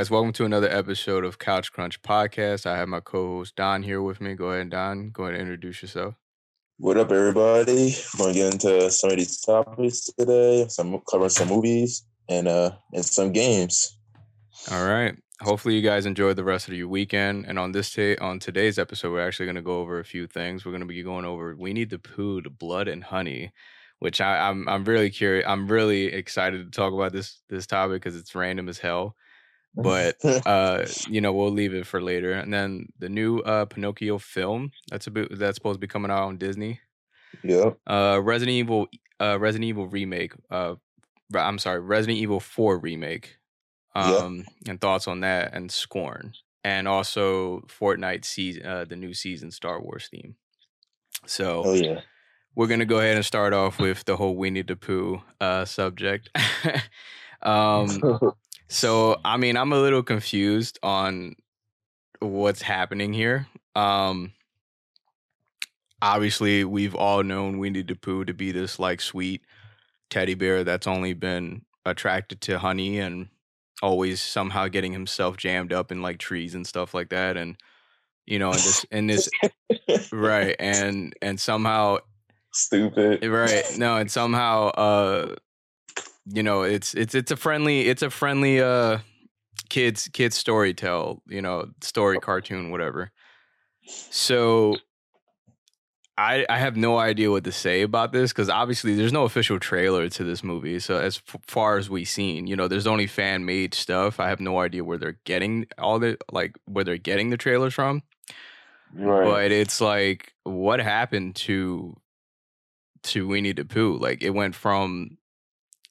Guys, welcome to another episode of Couch Crunch Podcast. I have my co-host Don here with me. Go ahead, Don. Go ahead and introduce yourself. What up, everybody? We're gonna get into some of these topics today. Some covering some movies and uh and some games. All right. Hopefully, you guys enjoyed the rest of your weekend. And on this ta- on today's episode, we're actually going to go over a few things. We're going to be going over Winnie the Pooh, the Blood and Honey, which I, I'm I'm really curious. I'm really excited to talk about this this topic because it's random as hell. But uh, you know, we'll leave it for later. And then the new uh Pinocchio film that's a bit that's supposed to be coming out on Disney. yeah. Uh, Resident Evil, uh, Resident Evil remake. Uh, I'm sorry, Resident Evil Four remake. Yeah. Um, and thoughts on that, and Scorn, and also Fortnite season, uh, the new season Star Wars theme. So Oh yeah. we're gonna go ahead and start off with the whole Winnie the Pooh uh subject. um, so I mean, I'm a little confused on what's happening here. Um obviously we've all known Winnie the Pooh to be this like sweet teddy bear that's only been attracted to honey and always somehow getting himself jammed up in like trees and stuff like that and you know in this in this right and and somehow Stupid. right no and somehow uh you know it's it's it's a friendly it's a friendly uh kids kids story tell you know story cartoon whatever so i i have no idea what to say about this because obviously there's no official trailer to this movie so as f- far as we've seen you know there's only fan made stuff i have no idea where they're getting all the like where they're getting the trailers from Right. but it's like what happened to to Winnie the Pooh? Like it went from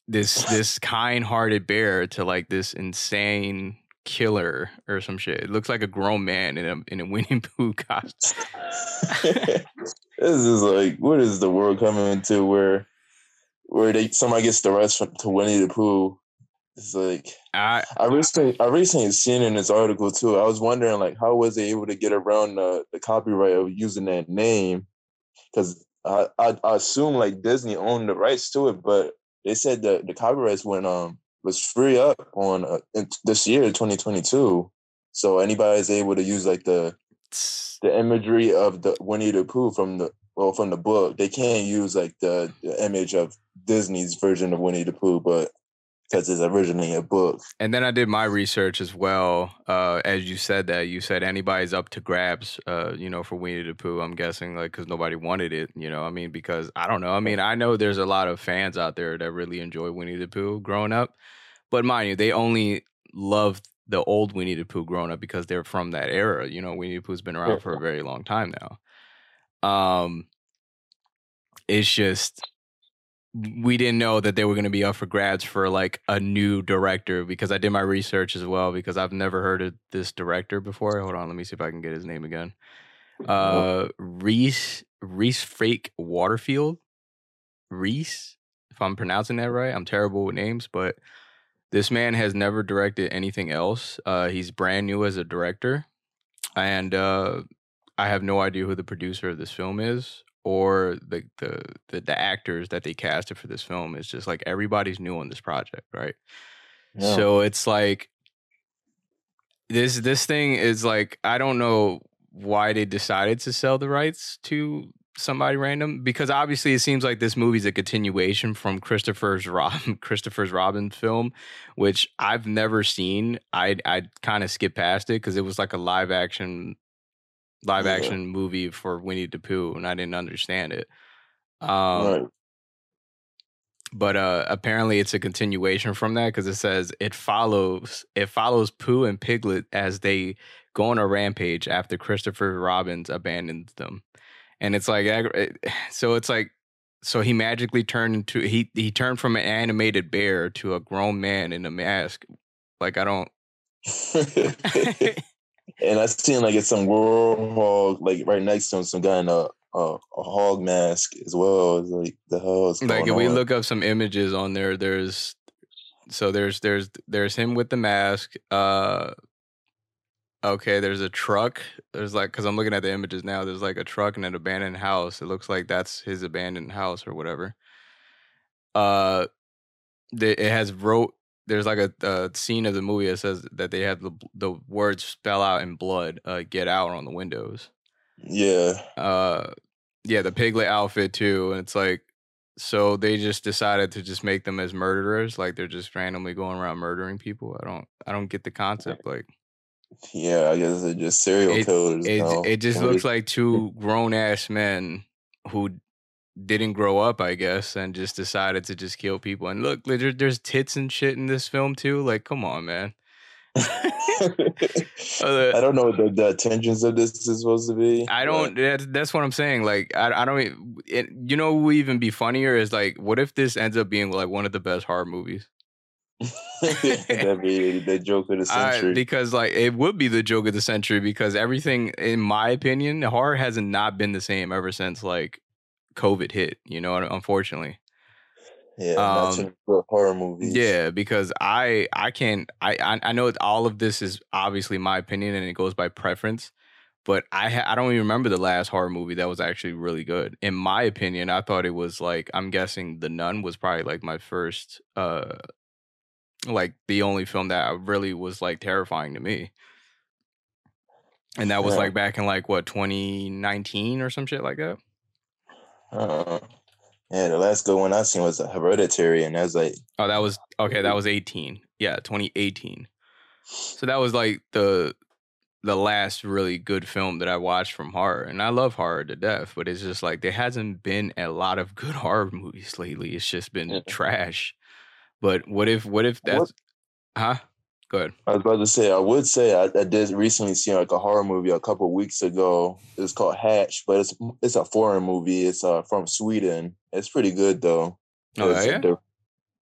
this this kind-hearted bear to like this insane killer or some shit. It looks like a grown man in a in a Winnie Pooh costume. this is like what is the world coming into where where they somebody gets the rights from, to Winnie the Pooh. It's like I I recently I recently seen in this article too. I was wondering like how was they able to get around the, the copyright of using that name? Because I, I I assume like Disney owned the rights to it, but they said that the copyrights went um was free up on uh, in this year 2022. So anybody is able to use like the the imagery of the Winnie the Pooh from the well from the book. They can't use like the, the image of Disney's version of Winnie the Pooh, but because it's originally a book. and then I did my research as well. Uh, as you said that, you said anybody's up to grabs. Uh, you know, for Winnie the Pooh. I'm guessing like because nobody wanted it. You know, I mean, because I don't know. I mean, I know there's a lot of fans out there that really enjoy Winnie the Pooh growing up, but mind you, they only loved the old Winnie the Pooh growing up because they're from that era. You know, Winnie the Pooh's been around for a very long time now. Um, it's just we didn't know that they were going to be up for grabs for like a new director because I did my research as well because I've never heard of this director before. Hold on, let me see if I can get his name again. Uh, Rhys Rhys Fake Waterfield. Rhys, if I'm pronouncing that right, I'm terrible with names, but this man has never directed anything else. Uh, he's brand new as a director, and uh, I have no idea who the producer of this film is or the, the the the actors that they casted for this film. is just like everybody's new on this project, right? Yeah. So it's like this this thing is like I don't know why they decided to sell the rights to somebody random because obviously it seems like this movie's a continuation from Christopher's Rob Christopher's Robin film, which I've never seen. I I kind of skipped past it because it was like a live action live Yeah. action movie for Winnie the Pooh, and I didn't understand it. Um, right. but uh apparently it's a continuation from that because it says it follows it follows Pooh and Piglet as they go on a rampage after Christopher Robbins abandons them, and it's like so it's like so he magically turned into he he turned from an animated bear to a grown man in a mask. Like I don't. and I seen like it's some warhog like right next to him, some guy in a a, a hog mask as well. It's like the hell is like if we look up some images on there there's so there's there's there's him with the mask uh okay there's a truck. There's like because i'm looking at the images now there's like a truck and an abandoned house. It looks like that's his abandoned house or whatever. Uh the, it has wrote there's like a, a scene of the movie that says that they have the the words spell out in blood, uh, "Get out" on the windows. Yeah. Uh, yeah, the piglet outfit too, and it's like, so they just decided to just make them as murderers, like they're just randomly going around murdering people. I don't, I don't get the concept. Like, Yeah, I guess they're just serial It- killers. it it just looks like two grown ass men who didn't grow up, I guess, and just decided to just kill people. And look, there, there's tits and shit in this film too. Like, come on, man. I don't know what the, the intentions of this is supposed to be. I don't. That's, that's what I'm saying. Like, I, I don't. It, you know, would even be funnier is like, what if this ends up being like one of the best horror movies? That'd be the joke of the I- century. because like it would be the joke of the century because everything, in my opinion, horror has not been the same ever since like COVID hit. You know, unfortunately. yeah, not um, many good horror movies. Yeah, because I I can't I I, I know all of this is obviously my opinion and it goes by preference, but I ha- I don't even remember the last horror movie that was actually really good. In my opinion, I thought it was like I'm guessing The Nun was probably like my first uh like the only film that really was like terrifying to me. And that was Yeah. like back in like what 2019 or some shit like that. Uh, yeah, the last good one I seen was Hereditary, and that's like Oh, that was okay. That was 18. Yeah, 2018. So that was like the the last really good film that I watched from horror, and I love horror to death. But it's just like there hasn't been a lot of good horror movies lately. It's just been Yeah. trash. But what if what if that's What- huh? Go ahead. I was about to say, I would say I, I did recently see like a horror movie a couple weeks ago. It's called Hatch, but it's it's a foreign movie. It's uh from Sweden. It's pretty good though. Oh It's- yeah,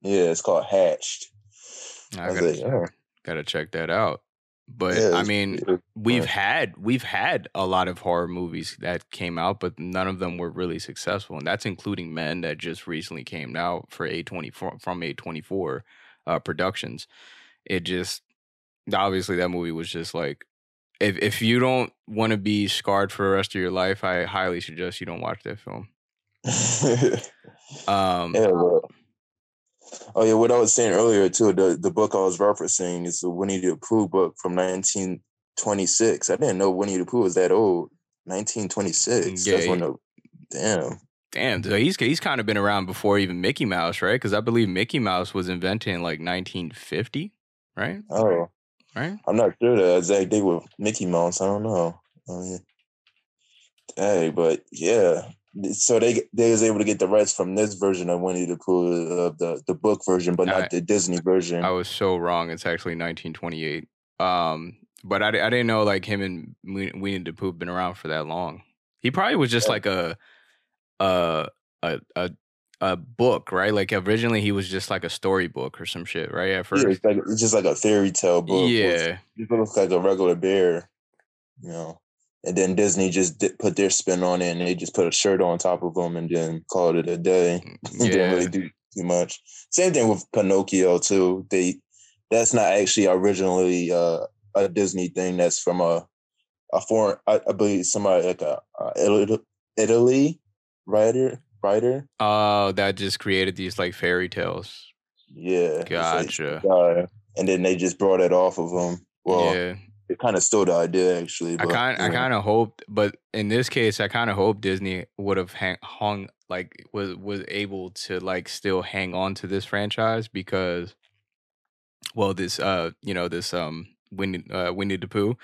yeah, it's called Hatched. I I gotta like, oh, gotta check that out. But yeah, I mean, we've had we've had a lot of horror movies that came out, but none of them were really successful, and that's including Men that just recently came out for A twenty four from A twenty four uh, Productions. It just obviously that movie was just like if if you don't want to be scarred for the rest of your life, I highly suggest you don't watch that film. Um, yeah, but, oh yeah, what I was saying earlier too. The the book I was referencing is the Winnie the Pooh book from 1926. I didn't know Winnie the Pooh was that old. 1926. Yeah, That's when the damn. Damn, so he's he's kind of been around before even Mickey Mouse, right? Because I believe Mickey Mouse was invented in like 1950, right? Oh, Right? I'm not sure the exact date with Mickey Mouse. I don't know. Oh yeah. Hey, but yeah. So they they was able to get the rights from this version of Winnie the Pooh, uh, the the book version, but not I- the Disney version. I was so wrong. It's actually 1928. Um, but I, I didn't know like him and Win- Winnie the Pooh been around for that long. He probably was just Yeah. like a, a a a a book, right? Like originally he was just like a storybook or some shit, right? At yeah, first, it's like it's just like a fairy tale book. yeah. It looks like a regular bear, you know. And then Disney just did, put their spin on it, and they just put a shirt on top of them, and then called it a day. Didn't yeah. really do too much. Same thing with Pinocchio too. They that's not actually originally uh, a Disney thing. That's from a a foreign, I, I believe somebody like a, a Italy writer writer. Oh, that just created these like fairy tales. Yeah, it's like Gotcha. And then they just brought it off of him. Well, yeah. it kind of stole the idea actually. I But, kind I kind of hoped, but in this case, I kind of hope Disney would have hang, hung like was was able to like still hang on to this franchise because, well, this uh you know this um Winnie uh, Winnie the Pooh,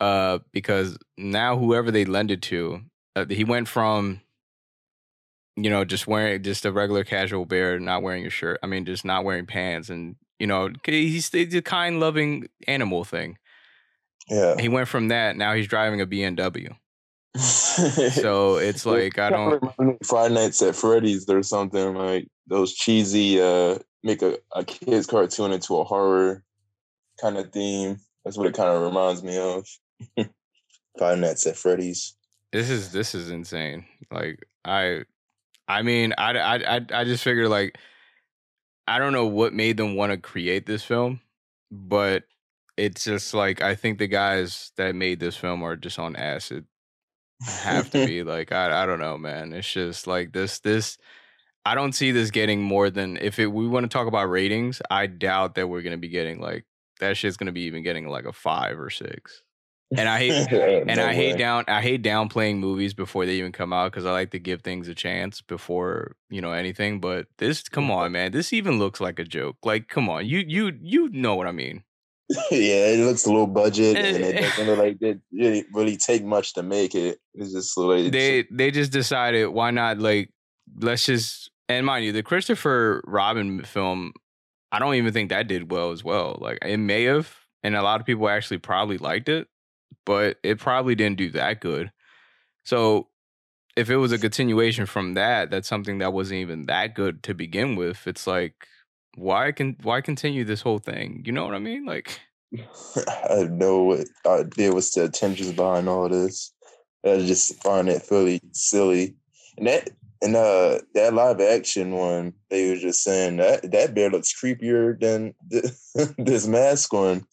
uh because now whoever they lend it to, uh, he went from. You know, just wearing just a regular casual bear, not wearing a shirt. I mean, just not wearing pants, and you know, he's the kind, loving animal thing yeah. he went from that now he's driving a BMW. So it's like I don't Friday Nights at Freddy's or something like those cheesy uh make a, a kids cartoon into a horror kind of theme. That's what it kind of reminds me of. Five Nights at Freddy's. this is this is insane. Like I I mean I I I, I just figured like I don't know what made them want to create this film, but it's just like I think the guys that made this film are just on acid. Have to be like I I don't know, man. It's just like this this I don't see this getting more than if it, we want to talk about ratings. I doubt that we're gonna be getting like that. Shit's gonna be even getting like a five or six. And I hate and No I hate down I hate downplaying movies before they even come out because I like to give things a chance before you know anything. But this, come on, man, this even looks like a joke. Like, come on, you you you know what I mean? yeah, it looks a little budget, and it doesn't look like it really, really take much to make it. It's just like They they just decided why not like let's just and mind you the Christopher Robin film. I don't even think that did well as well. Like it may have, and a lot of people actually probably liked it, but it probably didn't do that good. So if it was a continuation from that, that's something that wasn't even that good to begin with. It's like why can why continue this whole thing? You know what I mean? Like I have no idea what's the intentions behind all this. I just find it really silly. And that and uh that live action one, they were just saying that that bear looks creepier than th- this mask one.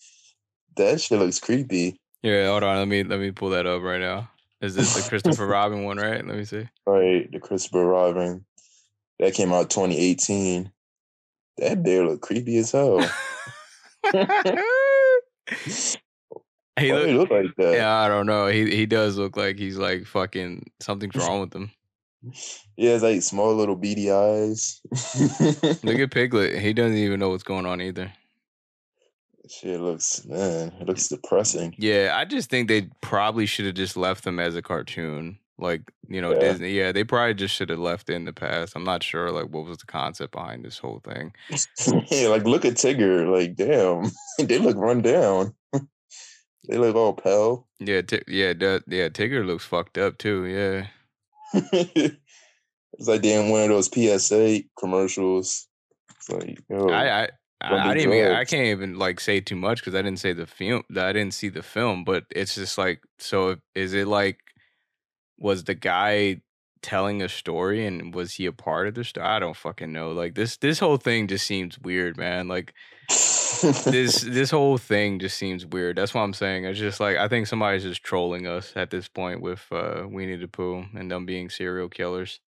That shit looks creepy. Yeah, hold on, let me let me pull that up right now. Is this the Christopher Robin one, right? Let me see. Right, the Christopher Robin. That came out 2018. That bear look creepy as hell. he look, look like that? yeah, I don't know. He he does look like he's like fucking something's wrong with him. He has like small little beady eyes. Look at Piglet. He doesn't even know what's going on either. Shit looks man, it looks depressing. Yeah, I just think they probably should have just left them as a cartoon. Like, you know, Yeah. Disney. Yeah, they probably just should have left it in the past. I'm not sure like what was the concept behind this whole thing. yeah, like look at Tigger. Like, damn, they look run down. they look all pale. Yeah, t- yeah, that, yeah, Tigger looks fucked up too. Yeah. it's like in one of those PSA commercials. It's like, yo, I I I, I didn't even, I can't even like say too much because I didn't say the film I didn't see the film, but it's just like so is it like was the guy telling a story and was he a part of the story? I don't fucking know. Like this this whole thing just seems weird, man. Like this this whole thing just seems weird. That's what I'm saying. It's just like I think somebody's just trolling us at this point with uh Winnie the Pooh and them being serial killers.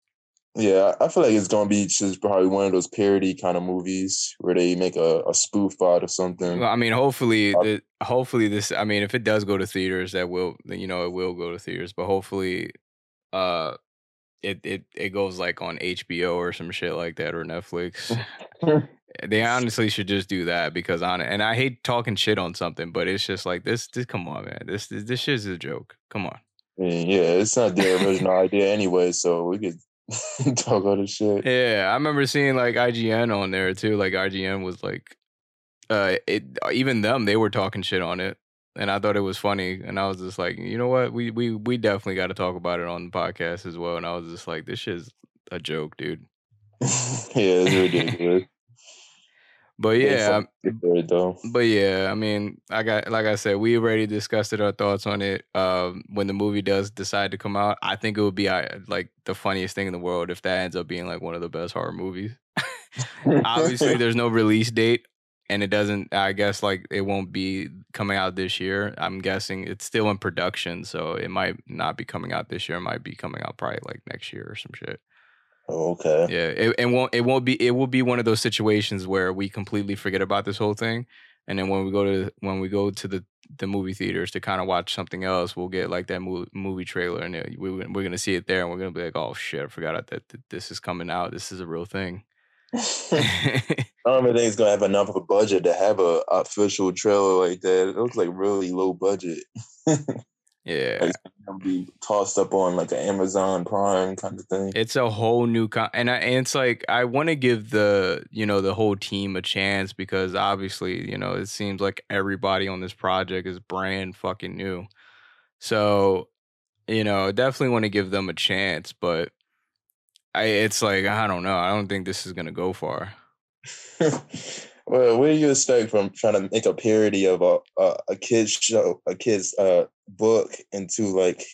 Yeah, I feel like it's gonna be just probably one of those parody kind of movies where they make a, a spoof out of something. Well, I mean, hopefully, Uh, the, hopefully this. I mean, if it does go to theaters, that will, you know, it will go to theaters. But hopefully, uh, it it it goes like on HBO or some shit like that or Netflix. they honestly should just do that because on and I hate talking shit on something, but it's just like this. This come on, man. This this, this shit's a joke. Come on. I mean, yeah, it's not their original idea anyway, so we could talk all this shit. Yeah, I remember seeing like IGN on there too. Like IGN was like, uh, it even them they were talking shit on it, and I thought it was funny. And I was just like, you know what, we we we definitely got to talk about it on the podcast as well. And I was just like, this shit's a joke, dude. yeah, it's ridiculous. But yeah, fucking get for it, though. But yeah, I mean, I got like I said, we already discussed it, our thoughts on it. Um, when the movie does decide to come out, I think it would be uh, like the funniest thing in the world if that ends up being like one of the best horror movies. Obviously, there's no release date, and it doesn't. I guess like it won't be coming out this year. I'm guessing it's still in production, so it might not be coming out this year. It might be coming out probably like next year or some shit. Oh, okay. Yeah, it, it won't. It won't be. It will be one of those situations where we completely forget about this whole thing, and then when we go to when we go to the the movie theaters to kind of watch something else, we'll get like that movie, movie trailer, and it, we we're gonna see it there, and we're gonna be like, oh shit, I forgot that, that this is coming out. This is a real thing. I don't think it's gonna have enough of a budget to have a official trailer like that. It looks like really low budget. yeah, Like, it's gonna be tossed up on like an Amazon Prime kind of thing. it's a whole new con and, I, and it's like i want to give the you know the whole team a chance because obviously you know it seems like everybody on this project is brand fucking new. So you know definitely want to give them a chance but i it's like i don't know. I don't think this is gonna go far well, what do you expect from trying to make a parody of a a, a kids show, a kids uh book into like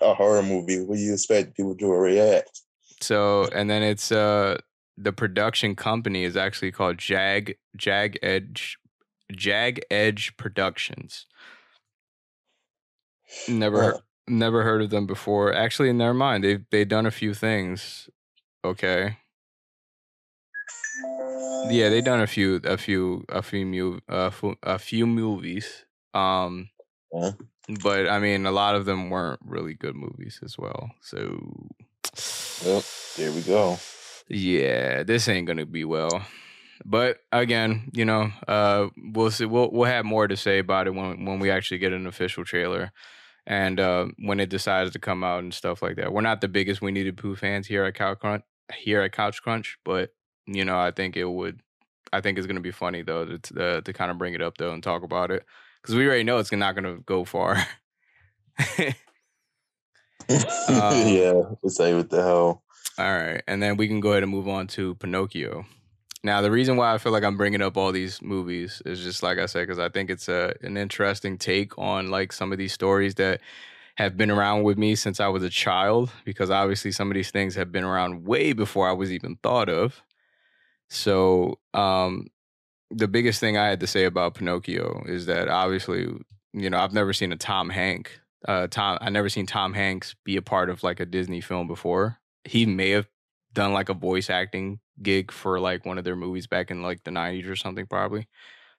a horror movie? What do you expect people to react? so and then it's uh the production company is actually called jag Jagged Edge Jagged Edge productions never Huh. heard never heard of them before. Actually, never mind. They've they've done a few things. Okay. What? Yeah, they done a few, a few, a few, mu- uh, a few movies. Um, Yeah. but I mean, a lot of them weren't really good movies as well. So, Yep. There we go. yeah, this ain't gonna be well. But again, you know, uh, we'll see. We'll we'll have more to say about it when when we actually get an official trailer, and uh, when it decides to come out and stuff like that. We're not the biggest Winnie the Pooh fans here at Couch Crunch. Here at Couch Crunch, but you know, I think it would. I think it's gonna be funny though to uh, to kind of bring it up though and talk about it because we already know it's not gonna go far. yeah. It's like what the hell. All right, and then we can go ahead and move on to Pinocchio. Now, the reason why I feel like I'm bringing up all these movies is just like I said, because I think it's a an interesting take on like some of these stories that have been around with me since I was a child. Because obviously, some of these things have been around way before I was even thought of. So, um, the biggest thing I had to say about Pinocchio is that obviously, you know, I've never seen a Tom Hank. Uh, Tom, I never seen Tom Hanks be a part of like a Disney film before. He may have done like a voice acting gig for like one of their movies back in like the 90s or something probably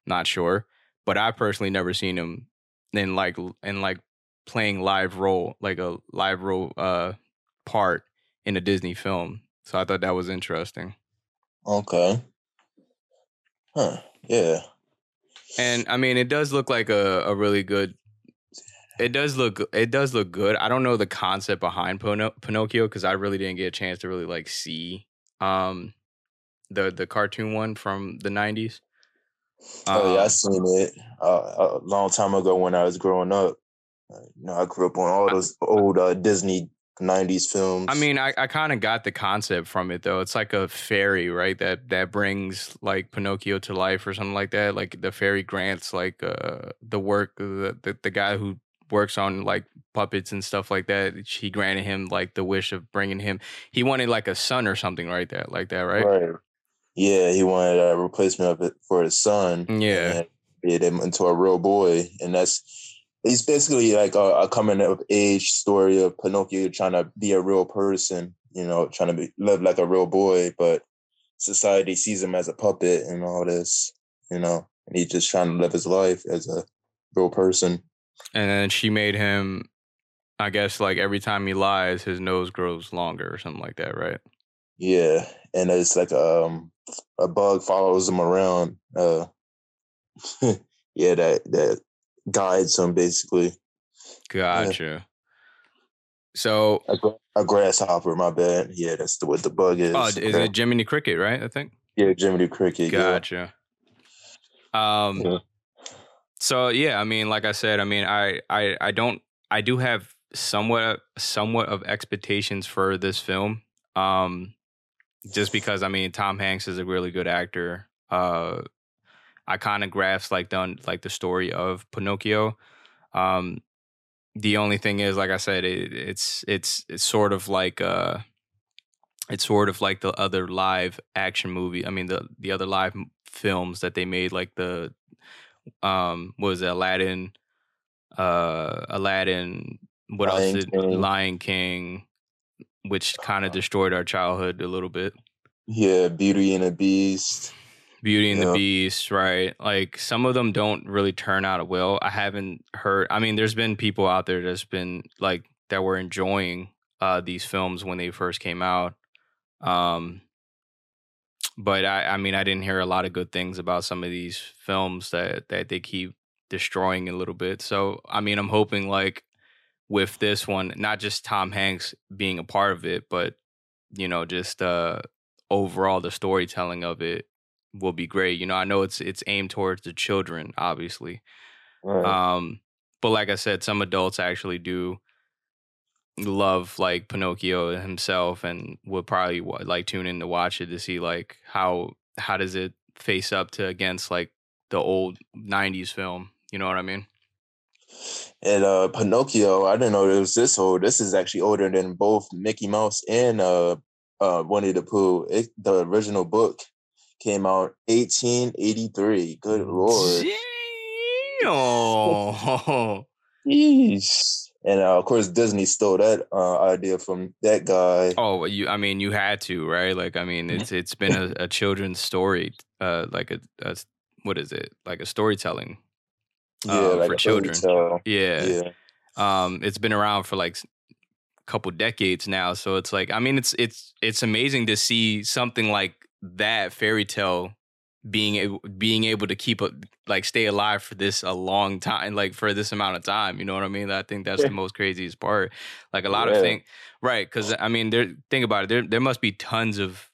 not sure but i personally never seen him in like in like playing live role like a live role uh part in a disney film so i thought that was interesting Okay. Huh. Yeah. and i mean it does look like a, a really good it does look it does look good i don't know the concept behind Pino- pinocchio because i really didn't get a chance to really like see um the the cartoon one from the 90s Oh yeah, I Um, seen it uh, a long time ago when I was growing up. Uh, You know, I grew up on all those old uh, Disney '90s films. I mean, I, I kind of got the concept from it though. It's like a fairy, right? That that brings like Pinocchio to life or something like that. Like the fairy grants like uh the work the the, the guy who works on like puppets and stuff like that. He granted him like the wish of bringing him. He wanted like a son or something right that like that, right? right? Yeah, he wanted a replacement of it for his son. Yeah. and made him into a real boy, and that's he's basically like a, a coming of age story of Pinocchio trying to be a real person. You know, trying to be, live like a real boy, but society sees him as a puppet and all this. You know, and he's just trying to live his life as a real person. And then she made him. I guess like every time he lies, his nose grows longer or something like that, right? Yeah, and it's like um a bug follows him around. Uh, yeah, that that guides him basically. Gotcha. So, A, a grasshopper, my bad. Yeah, that's the, what the bug is. oh, is it Jiminy Cricket, right? I think. Yeah, Jiminy Cricket. yeah. Gotcha. Um. Yeah. So yeah, I mean, like I said, I mean, I, I, I don't, I do have somewhat, somewhat of expectations for this film. Um, just because I mean, Tom Hanks is a really good actor. Uh, I kind like the like the story of Pinocchio. Um, the only thing is, like I said, it, it's it's it's sort of like uh, it's sort of like the other live action movie. I mean, the the other live films that they made, like the um, was it, Aladdin, uh, Aladdin. What Lion else did King. Lion King, which kind of destroyed our childhood a little bit. Yeah, Beauty and the Beast. Beauty and the Beast, right? Like some of them don't really turn out well. I haven't heard. I mean, there's been people out there that's been like that were enjoying uh, these films when they first came out. Um, but I, I mean, I didn't hear a lot of good things about some of these films that that they keep destroying a little bit. So, I mean, I'm hoping like with this one, not just Tom Hanks being a part of it, but you know, just uh overall the storytelling of it will be great. You know, I know it's it's aimed towards the children, obviously. Right. Um, but like I said, some adults actually do love like Pinocchio himself, and would probably like tune in to watch it to see like how how does it face up to against like the old '90s film. You know what I mean? and uh Pinocchio, I didn't know it was this old. This is actually older than both Mickey Mouse and uh uh Winnie the Pooh. It, the original book came out 1883. Good lord. Damn. Jeez. and uh, of course Disney stole that uh, idea from that guy. Oh, you. I mean, you had to, right? Like, I mean, it's it's been a, a children's story, uh, like a, a what is it? Like a storytelling. yeah, uh, like for children. Yeah. Yeah, Um, it's been around for like a couple decades now, so it's like, I mean, it's it's it's amazing to see something like that fairy tale being able being able to keep a like stay alive for this a long time like for this amount of time you know what i mean i think that's Yeah. the most craziest part like a lot Yeah. of things right because i mean there think about it there there must be tons of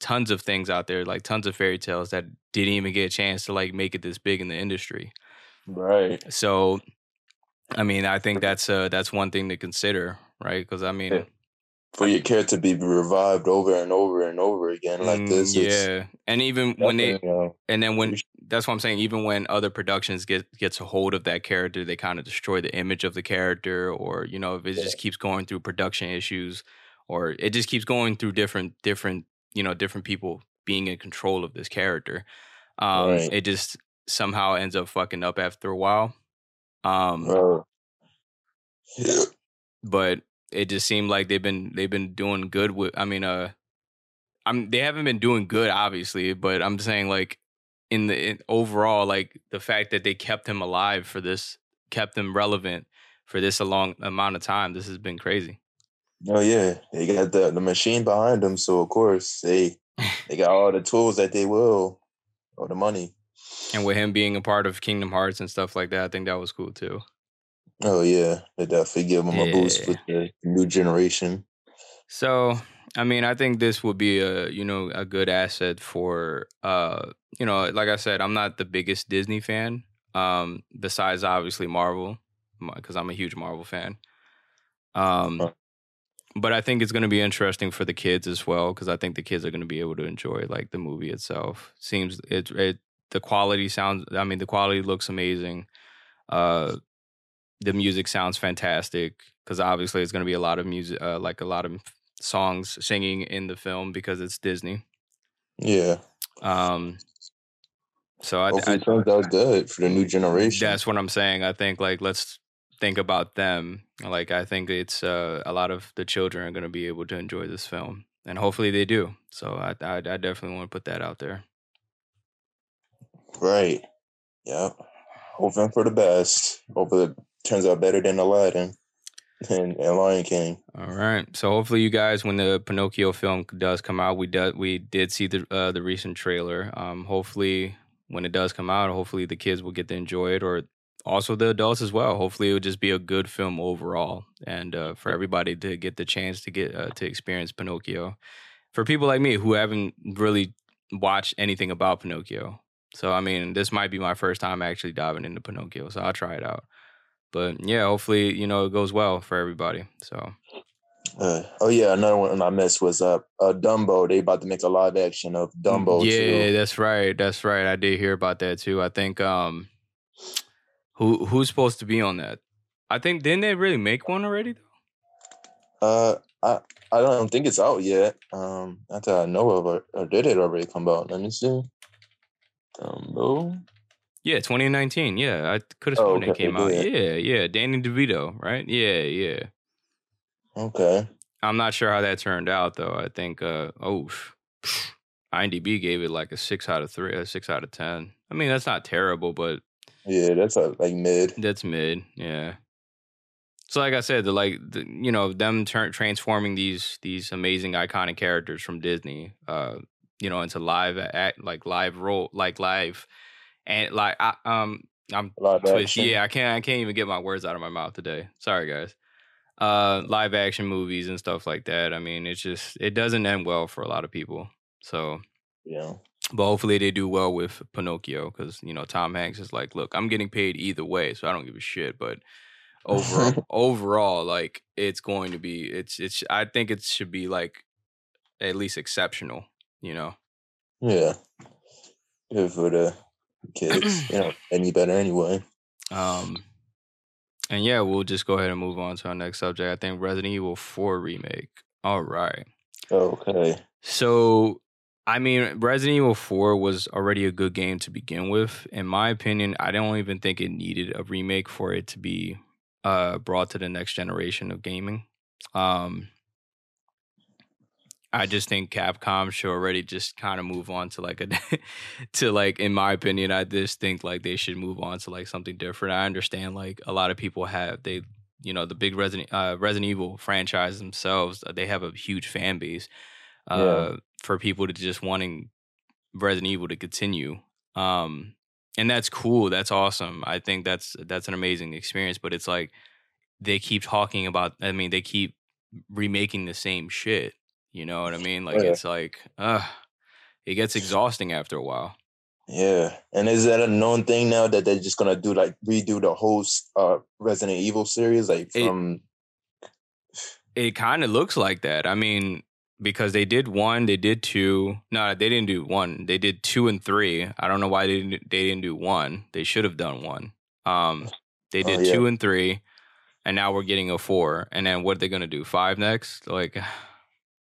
tons of things out there like tons of fairy tales that didn't even get a chance to like make it this big in the industry right. so i mean i think that's uh that's one thing to consider right because i mean Yeah. For your character to be revived over and over and over again like mm, this, yeah and even when they definitely, uh, And then when that's what I'm saying, even when other productions get gets a hold of that character, they kind of destroy the image of the character, or you know, if it Yeah. just keeps going through production issues, or it just keeps going through different different you know different people being in control of this character, um, Right. it just somehow ends up fucking up after a while. Um, uh, yeah. but it just seemed like they've been they've been doing good with. I mean, uh, I'm they haven't been doing good, obviously, but I'm saying like in the in, overall, like the fact that they kept him alive for this, kept him relevant for this a long amount of time. This has been crazy. Oh yeah, they got the the machine behind them, so of course they they got all the tools that they will, or the money. And with him being a part of Kingdom Hearts and stuff like that, I think that was cool too. Oh yeah, they definitely give them a boost Yeah. with the new generation. So, I mean, I think this would be a you know a good asset for uh you know like I said, I'm not the biggest Disney fan. Um, besides obviously Marvel, because I'm a huge Marvel fan. Um, Huh. but I think it's going to be interesting for the kids as well because I think the kids are going to be able to enjoy like the movie itself. Seems it it the quality sounds. I mean, the quality looks amazing. Uh, the music sounds fantastic because obviously it's going to be a lot of music, uh, like a lot of songs singing in the film because it's Disney. Yeah, Um, so I, hopefully I it turns out good for the new generation. that's what I'm saying. I think like let's think about them. Like I think it's uh, a lot of the children are going to be able to enjoy this film, and hopefully they do. So I I, I definitely want to put that out there. right. Yep. Hoping for the best. Hope it turns out better than Aladdin and, and Lion King. All right. So hopefully you guys, when the Pinocchio film does come out, we do, we did see the uh, the recent trailer. Um, hopefully when it does come out, hopefully the kids will get to enjoy it, or also the adults as well. Hopefully it will just be a good film overall, and uh, for everybody to get the chance to get uh, to experience Pinocchio. For people like me who haven't really watched anything about Pinocchio, so I mean, this might be my first time actually diving into Pinocchio, so I'll try it out. But yeah, hopefully you know it goes well for everybody. So. Uh, oh yeah, another one I missed was uh, uh Dumbo. They about to make a live action of Dumbo. Yeah, too. that's right. That's right. I did hear about that too. I think um who who's supposed to be on that? I think didn't they really make one already though? Uh, I I don't think it's out yet. Um, not that I know of, or, or did it already come out? Let me see. Dumbo. Yeah, 2019. Yeah, I could have Oh, sworn it came out. yeah. Yeah. Danny DeVito, right? Yeah, yeah. Okay. I'm not sure how that turned out though. I think uh oh IMDb gave it like a six out of three, a six out of ten. I mean that's not terrible, but Yeah, that's uh, like mid. That's mid, yeah. So, like I said, the like the, you know them turn transforming these these amazing iconic characters from Disney, uh, you know, into live act like live role like live, and like I, um I'm twist. Yeah, I can't I can't even get my words out of my mouth today. Sorry, guys. Uh, live action movies and stuff like that. I mean, it's just it doesn't end well for a lot of people. So Yeah. but hopefully they do well with Pinocchio because you know Tom Hanks is like, look, I'm getting paid either way, so I don't give a shit. But overall, overall, like it's going to be, it's it's. I think it should be like at least exceptional, you know. Yeah. Good for the kids. you know, any better anyway. Um, and yeah, we'll just go ahead and move on to our next subject. I think Resident Evil Four remake. All right. Okay. So, I mean, Resident Evil 4 was already a good game to begin with. In my opinion, I don't even think it needed a remake for it to be uh, brought to the next generation of gaming. Um, I just think Capcom should already just kind of move on to like a to like in my opinion, I just think like they should move on to like something different. I understand like a lot of people have they you know the big Resident uh, Resident Evil franchise themselves uh, they have a huge fan base uh, yeah. for people to just wanting Resident Evil to continue. Um, and that's cool. That's awesome. I think that's that's an amazing experience. But it's like they keep talking about. I mean, they keep remaking the same shit you know what I mean? Like yeah. it's like, uh, it gets exhausting after a while. Yeah, and is that a known thing now that they're just gonna do like redo the whole uh, Resident Evil series, like from? It, it kind of looks like that. I mean, because they did one, they did two. No, they didn't do one. They did two and three. I don't know why they didn't. They didn't do one. They should have done one. Um, they oh, did oh, yeah. two and three, and now we're getting a four. And then what are they gonna do? Five next? Like,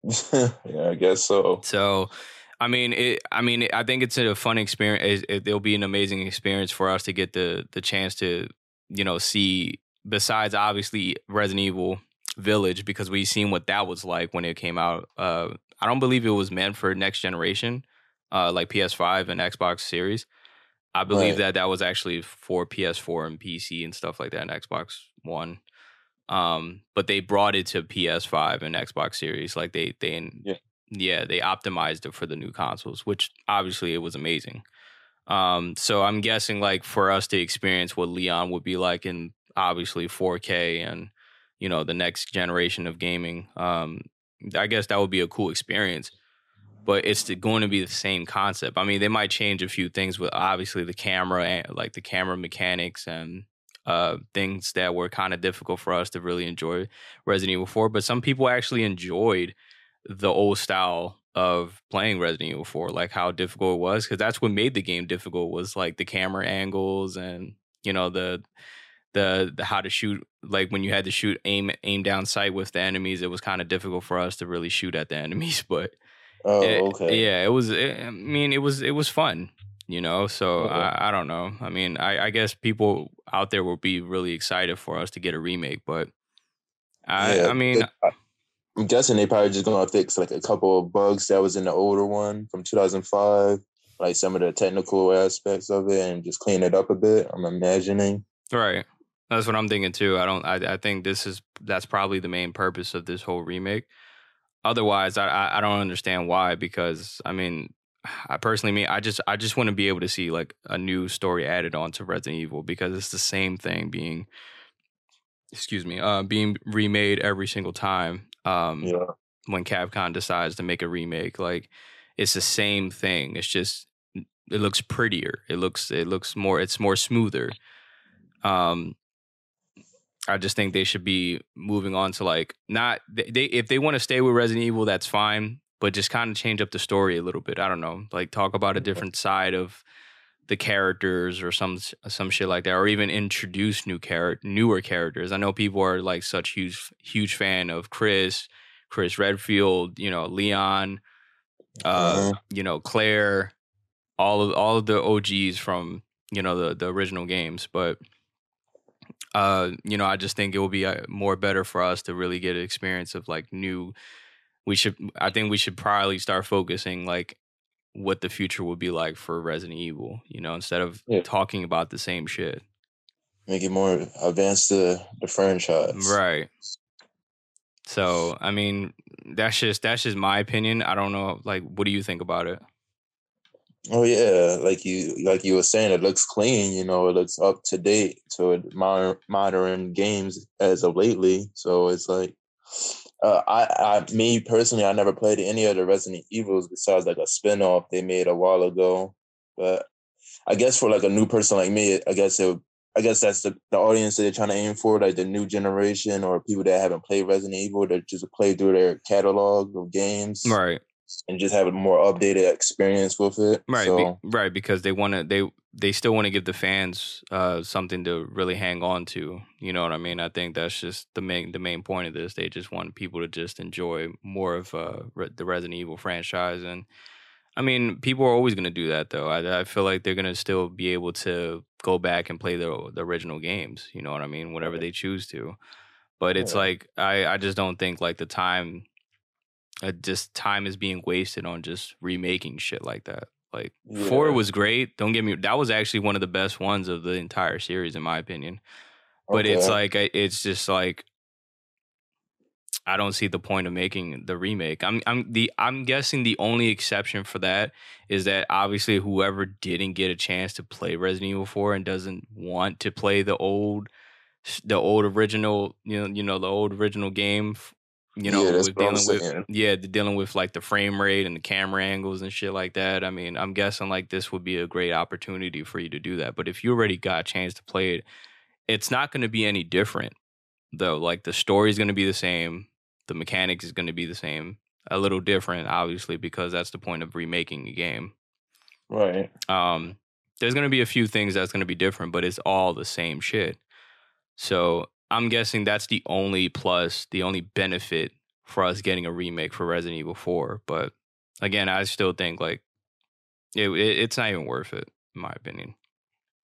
yeah, I guess so. So, I mean, it, I mean, I think it's a fun experience. It, it, it'll be an amazing experience for us to get the the chance to, you know, see. Besides, obviously, Resident Evil Village, because we've seen what that was like when it came out. Uh, I don't believe it was meant for next generation, uh, like PS5 and Xbox Series. I believe right. that that was actually for PS4 and PC and stuff like that, and Xbox One. Um, but they brought it to PS5 and Xbox Series. Like they they yeah. yeah, they optimized it for the new consoles, which obviously it was amazing. Um, so I'm guessing like for us to experience what Leon would be like in obviously 4K and you know the next generation of gaming, um, I guess that would be a cool experience. But it's going to be the same concept. I mean, they might change a few things with obviously the camera and like the camera mechanics and uh, things that were kind of difficult for us to really enjoy Resident Evil 4. But some people actually enjoyed the old style of playing Resident Evil 4, like how difficult it was, because that's what made the game difficult was like the camera angles and you know the the, the how to shoot like when you had to shoot aim aim down sight with the enemies it was kind of difficult for us to really shoot at the enemies but oh okay yeah it was it, i mean it was it was fun you know? So okay. I, I don't know. I mean I, I guess people out there will be really excited for us to get a remake but i yeah, i mean i'm guessing they probably just gonna fix like a couple of bugs that was in the older one from 2005 like some of the technical aspects of it and just clean it up a bit i'm imagining. Right. That's what i'm thinking too. I don't i, I think this is that's probably the main purpose of this whole remake. Otherwise I, I don't understand why because i mean I personally mean I just I just want to be able to see like a new story added on to Resident Evil because it's the same thing being excuse me, uh being remade every single time. Um yeah. when Capcom decides to make a remake. Like it's the same thing. It's just it looks prettier. It looks it looks more it's more smoother. Um I just think they should be moving on to like not they, they if they want to stay with Resident Evil, that's fine but just kind of change up the story a little bit. I don't know, like talk about a different side of the characters or some some shit like that, or even introduce new character, newer characters. I know people are like such huge huge fan of Chris, Chris Redfield, you know Leon, uh, uh-huh. you know Claire, all of all of the OGs from you know the the original games, but. Uh, you know, I just think it will be uh, more better for us to really get an experience of like new we should I think we should probably start focusing like what the future would be like for Resident Evil, you know, instead of yeah. talking about the same shit. Make it more advanced the the franchise. Right. So, I mean, that's just that's just my opinion. I don't know like what do you think about it? Oh yeah, like you like you were saying, it looks clean. You know, it looks up to date to modern modern games as of lately. So it's like uh, I, I, me personally, I never played any of the Resident Evils besides like a spinoff they made a while ago. But I guess for like a new person like me, I guess it, I guess that's the, the audience that they're trying to aim for, like the new generation or people that haven't played Resident Evil that just play through their catalog of games, right? And just have a more updated experience with it, right? So, be, right, because they want to they they still want to give the fans uh, something to really hang on to. You know what I mean? I think that's just the main the main point of this. They just want people to just enjoy more of uh, the Resident Evil franchise, and I mean, people are always going to do that, though. I, I feel like they're going to still be able to go back and play the the original games. You know what I mean? Whatever they choose to. But it's Yeah. like I I just don't think like the time, uh, just time is being wasted on just remaking shit like that. Like four was great. Don't get me. That was actually one of the best ones of the entire series, in my opinion. But it's like it's just like I don't see the point of making the remake. I'm I'm the I'm guessing the only exception for that is that obviously whoever didn't get a chance to play Resident Evil 4 and doesn't want to play the old the old original, you know, you know the old original game, you know, Yeah, that's with what I'm dealing with yeah, the dealing with like the frame rate and the camera angles and shit like that. I mean, I'm guessing like this would be a great opportunity for you to do that. But if you already got a chance to play it, it's not going to be any different though. Like the story's going to be the same, the mechanics is going to be the same, a little different, obviously, because that's the point of remaking a game. Right. Um, there's going to be a few things that's going to be different, but it's all the same shit. So I'm guessing that's the only plus, the only benefit for us getting a remake for Resident Evil 4. But again, I still think like it, it it's not even worth it, in my opinion.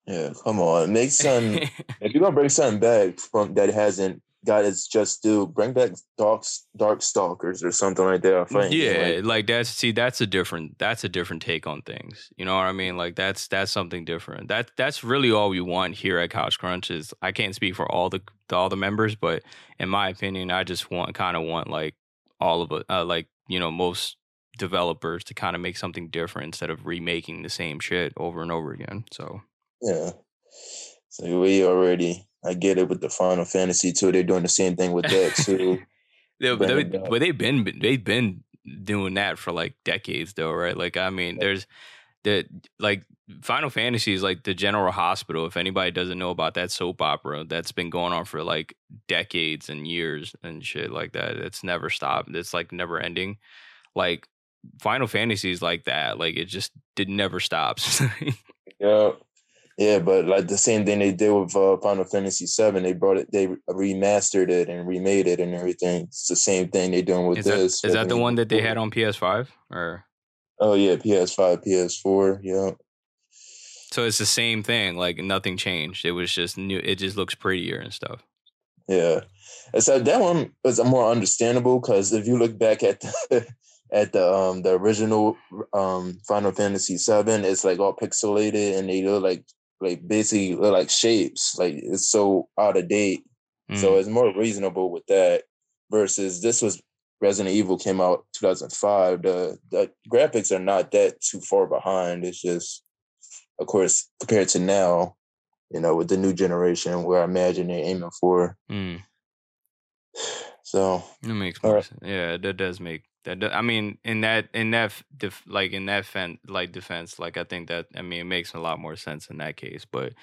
Yeah. Come on. Make something. if you're gonna bring something back from that hasn't got its just due, bring back Dark Dark Stalkers or something like that. I think. yeah, Like, like that's see, that's a different that's a different take on things. You know what I mean? Like that's that's something different. That that's really all we want here at Couch Crunch is I can't speak for all the all the members, but in my opinion, I just want kind of want like all of it, uh, like you know most developers to kind of make something different instead of remaking the same shit over and over again. So yeah. So we already. I get it with the Final Fantasy too. They're doing the same thing with that too. Yeah, but, they, uh, but they've been they've been doing that for like decades though, right? Like I mean, there's the like Final Fantasy is like the General Hospital. If anybody doesn't know about that soap opera, that's been going on for like decades and years and shit like that. It's never stopped. It's like never ending. Like Final Fantasy is like that. Like it just did never stops. Yeah. Yeah, but like the same thing they did with uh, Final Fantasy VII, they brought it, they remastered it and remade it and everything. It's the same thing they're doing with is that this. is that the one that they had on PS5 or? Oh yeah, PS5, PS4. Yeah, So it's the same thing. Like nothing changed. It was just new. It just looks prettier and stuff. yeah. So that one was more understandable because if you look back at the at the um the original um Final Fantasy VII, it's like all pixelated and they look like like basically like shapes. Like it's so out of date. So Mm. it's more reasonable with that versus this was Resident Evil came out 2005. The the graphics are not that too far behind. It's just, of course, compared to now, you know, with the new generation, where I imagine they're aiming for. Mm. So That makes more right. sense. Yeah, that does make that. I mean, in that in that def, like in that fen, like defense, like I think that I mean it makes a lot more sense in that case. But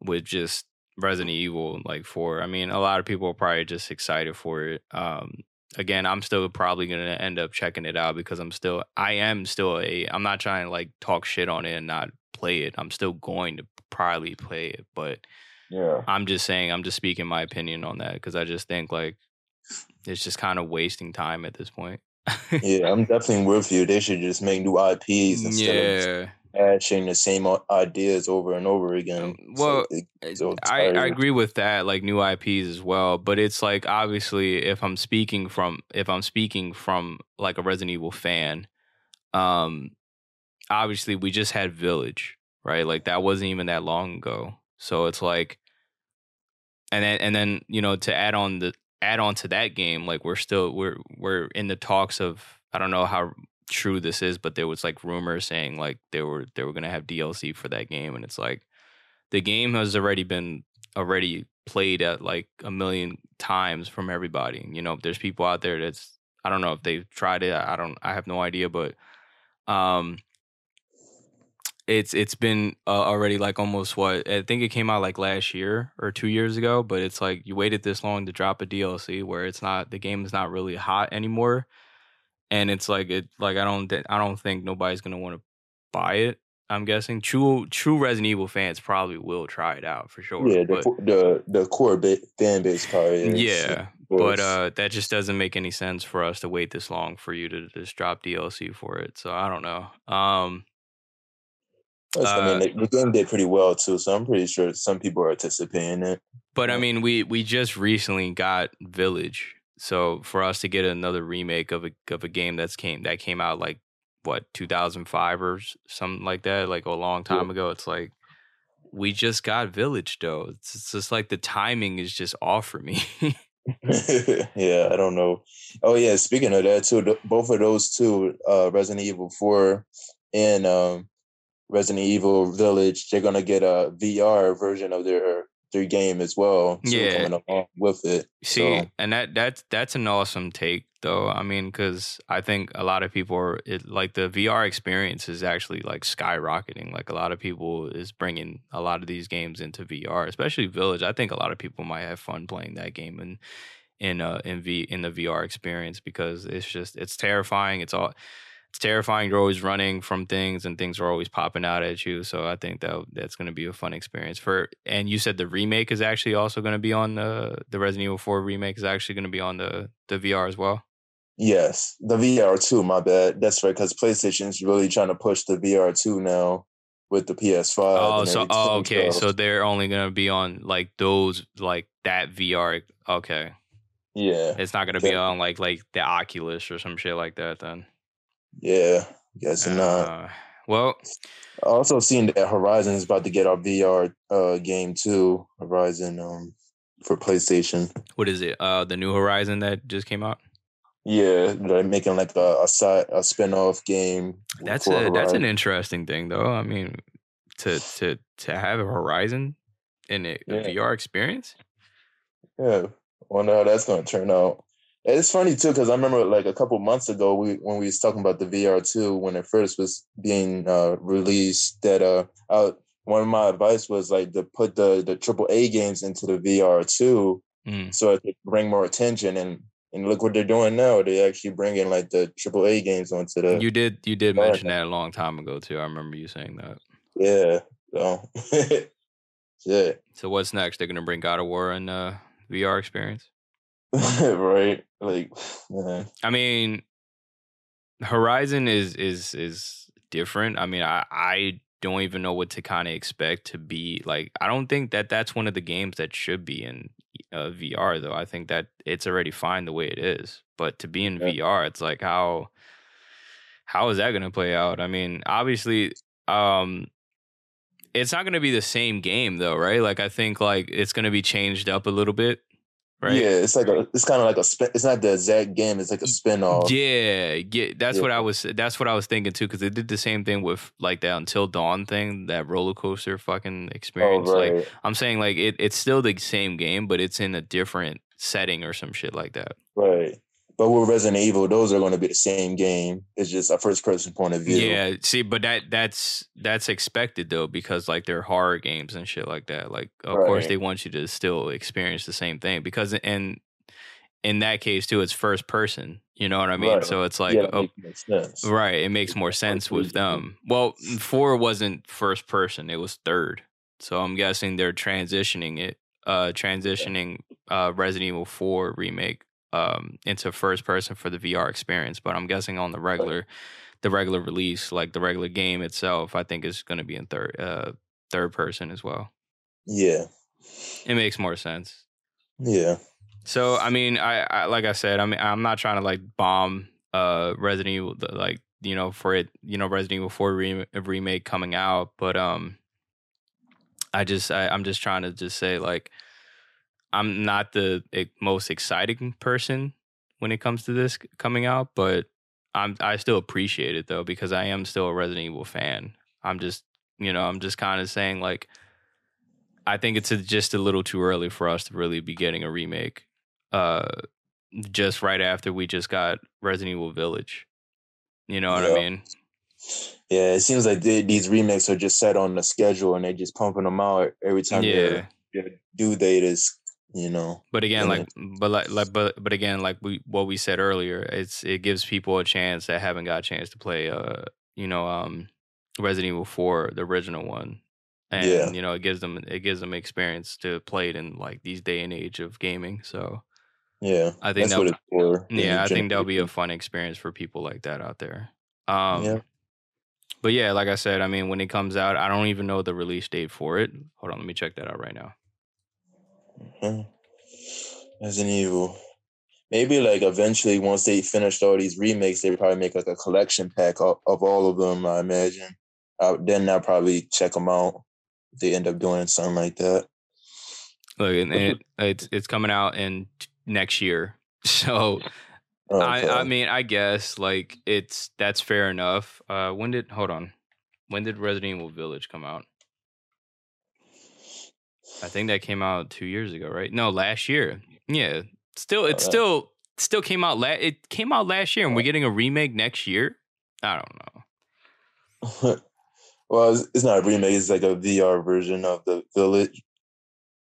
with just Resident Evil like four, I mean, a lot of people are probably just excited for it. Um, again, I'm still probably gonna end up checking it out because I'm still I am still a I'm not trying to like talk shit on it and not play it. I'm still going to probably play it, but yeah, I'm just saying, I'm just speaking my opinion on that because I just think like it's just kind of wasting time at this point. Yeah, I'm definitely with you. They should just make new IPs instead of yeah, hashing the same ideas over and over again. Um, So well, I, I agree with that, like new IPs as well. But it's like obviously, if I'm speaking from if I'm speaking from like a Resident Evil fan, um, obviously we just had Village, right? Like that wasn't even that long ago. So it's like, and then and then you know to add on the add on to that game, like we're still we're we're in the talks of I don't know how true this is, but there was like rumors saying like they were they were gonna have DLC for that game, and it's like the game has already been already played at like a million times from everybody. You know, there's people out there that's I don't know if they've tried it. I don't. I have no idea, but um, it's it's been uh, already like almost what I think it came out like last year or two years ago. But it's like you waited this long to drop a DLC where it's not the game is not really hot anymore, and it's like it like I don't I don't think nobody's gonna want to buy it. I'm guessing true true Resident Evil fans probably will try it out for sure. yeah, the but the the core ba- fan base probably. is. yeah, but uh, that just doesn't make any sense for us to wait this long for you to just drop DLC for it. So I don't know. Um, I mean, uh, the, the game did pretty well too, so I'm pretty sure some people are anticipating it. But I mean, we we just recently got Village, so for us to get another remake of a of a game that's came that came out like what 2005 or something like that, like a long time yeah. ago, it's like we just got Village though. It's, it's just like the timing is just off for me. yeah, I don't know. Oh yeah, speaking of that too, both of those two, uh, Resident Evil Four and um, Resident Evil Village, they're gonna get a VR version of their their game as well. So yeah, coming along with it. See, so. and that that's that's an awesome take, though. I mean, because I think a lot of people are it, like the VR experience is actually like skyrocketing. Like a lot of people is bringing a lot of these games into VR, especially Village. I think a lot of people might have fun playing that game and in uh in V in the VR experience because it's just it's terrifying. It's all it's terrifying. You're always running from things, and things are always popping out at you. So I think that that's going to be a fun experience for. And you said the remake is actually also going to be on the the Resident Evil Four remake is actually going to be on the the VR as well. Yes, the VR too. My bad. That's right, because PlayStation's really trying to push the VR two now with the PS5. Oh, so oh, okay. So they're only going to be on like those like that VR. Okay. Yeah. It's not going to be on like like the Oculus or some shit like that then. Yeah, guess uh, not. Well, also seeing that Horizon is about to get our VR uh, game too. Horizon um, for PlayStation. What is it? Uh, the new Horizon that just came out. Yeah, they're making like a a, side, a spin-off game. That's a that's an interesting thing, though. I mean, to to to have a Horizon in a, yeah. VR experience. Yeah, wonder how that's going to turn out. It's funny too because I remember like a couple months ago we when we was talking about the VR two when it first was being uh, released that uh I, one of my advice was like to put the the triple A games into the VR two mm. so it could bring more attention and and look what they're doing now. They actually bringing like the triple A games onto the you did you did mention that a long time ago too. I remember you saying that. Yeah so yeah so what's next? They're gonna bring God of War and uh VR experience right? Like, man. I mean, Horizon is is is different. I mean, I I don't even know what to kind of expect to be like. I don't think that that's one of the games that should be in uh, VR though. I think that it's already fine the way it is. But to be in yeah. VR, it's like how how is that going to play out? I mean, obviously, um, it's not going to be the same game though, right? Like I think like it's going to be changed up a little bit right? Yeah, it's like a, it's kind of like a spin. It's not the exact game. It's like a spin off. Yeah, yeah. That's yeah. what I was. That's what I was thinking too. Because they did the same thing with like that Until Dawn thing, that roller coaster fucking oh, experience. Oh, right. Like I'm saying, like it, it's still the same game, but it's in a different setting or some shit like that. Right. But with Resident Evil, those are going to be the same game. It's just a first person point of view. Yeah, see, but that that's that's expected though because like they're horror games and shit like that. Like of right. course they want you to still experience the same thing because in in that case too, it's first person. You know what I mean? Right. So it's like yeah, oh, right, it makes more sense with them. Well, four wasn't first person; it was third. So I'm guessing they're transitioning it, uh, transitioning uh, Resident Evil Four remake um, into first person for the VR experience. But I'm guessing on the regular, the regular release, like the regular game itself, I think is going to be in third uh, third person as well. Yeah, it makes more sense. Yeah. So I mean, I, I like I said, I mean, I'm not trying to like bomb uh Resident Evil like you know for it you know Resident Evil 4 re- remake coming out, but um, I just I, I'm just trying to just say like I'm not the most exciting person when it comes to this coming out, but I'm I still appreciate it though because I am still a Resident Evil fan. I'm just you know I'm just kind of saying like I think it's just a little too early for us to really be getting a remake. Uh, just right after we just got Resident Evil Village. You know what yeah. I mean? Yeah, it seems like they, these remakes are just set on the schedule and they're just pumping them out every time yeah. their, their due date is you know but again like but like, like but but again like we what we said earlier it's it gives people a chance that haven't got a chance to play uh you know um resident evil 4 the original one and yeah. you know it gives them it gives them experience to play it in like these day and age of gaming so Yeah, I think that's that what it's for. yeah, I think that'll be a fun experience for people like that out there. Um, Yeah. But yeah, like I said, I mean, when it comes out, I don't even know the release date for it. Hold on, let me check that out right now. Yeah. Resident Evil. Maybe like eventually, once they finished all these remakes, they probably make like a collection pack of, of all of them. I imagine. Then I'll probably check them out. If they end up doing something like that. Look, and it, it's it's coming out in next year. So Okay. I I mean, I guess like it's that's fair enough. Uh, when did hold on? When did Resident Evil Village come out? I think that came out two years ago, right? No, last year. Yeah, still, it Uh, still still came out. La- it came out last year, and we're getting a remake next year. I don't know. well, it's, it's not a remake. It's like a VR version of the Village.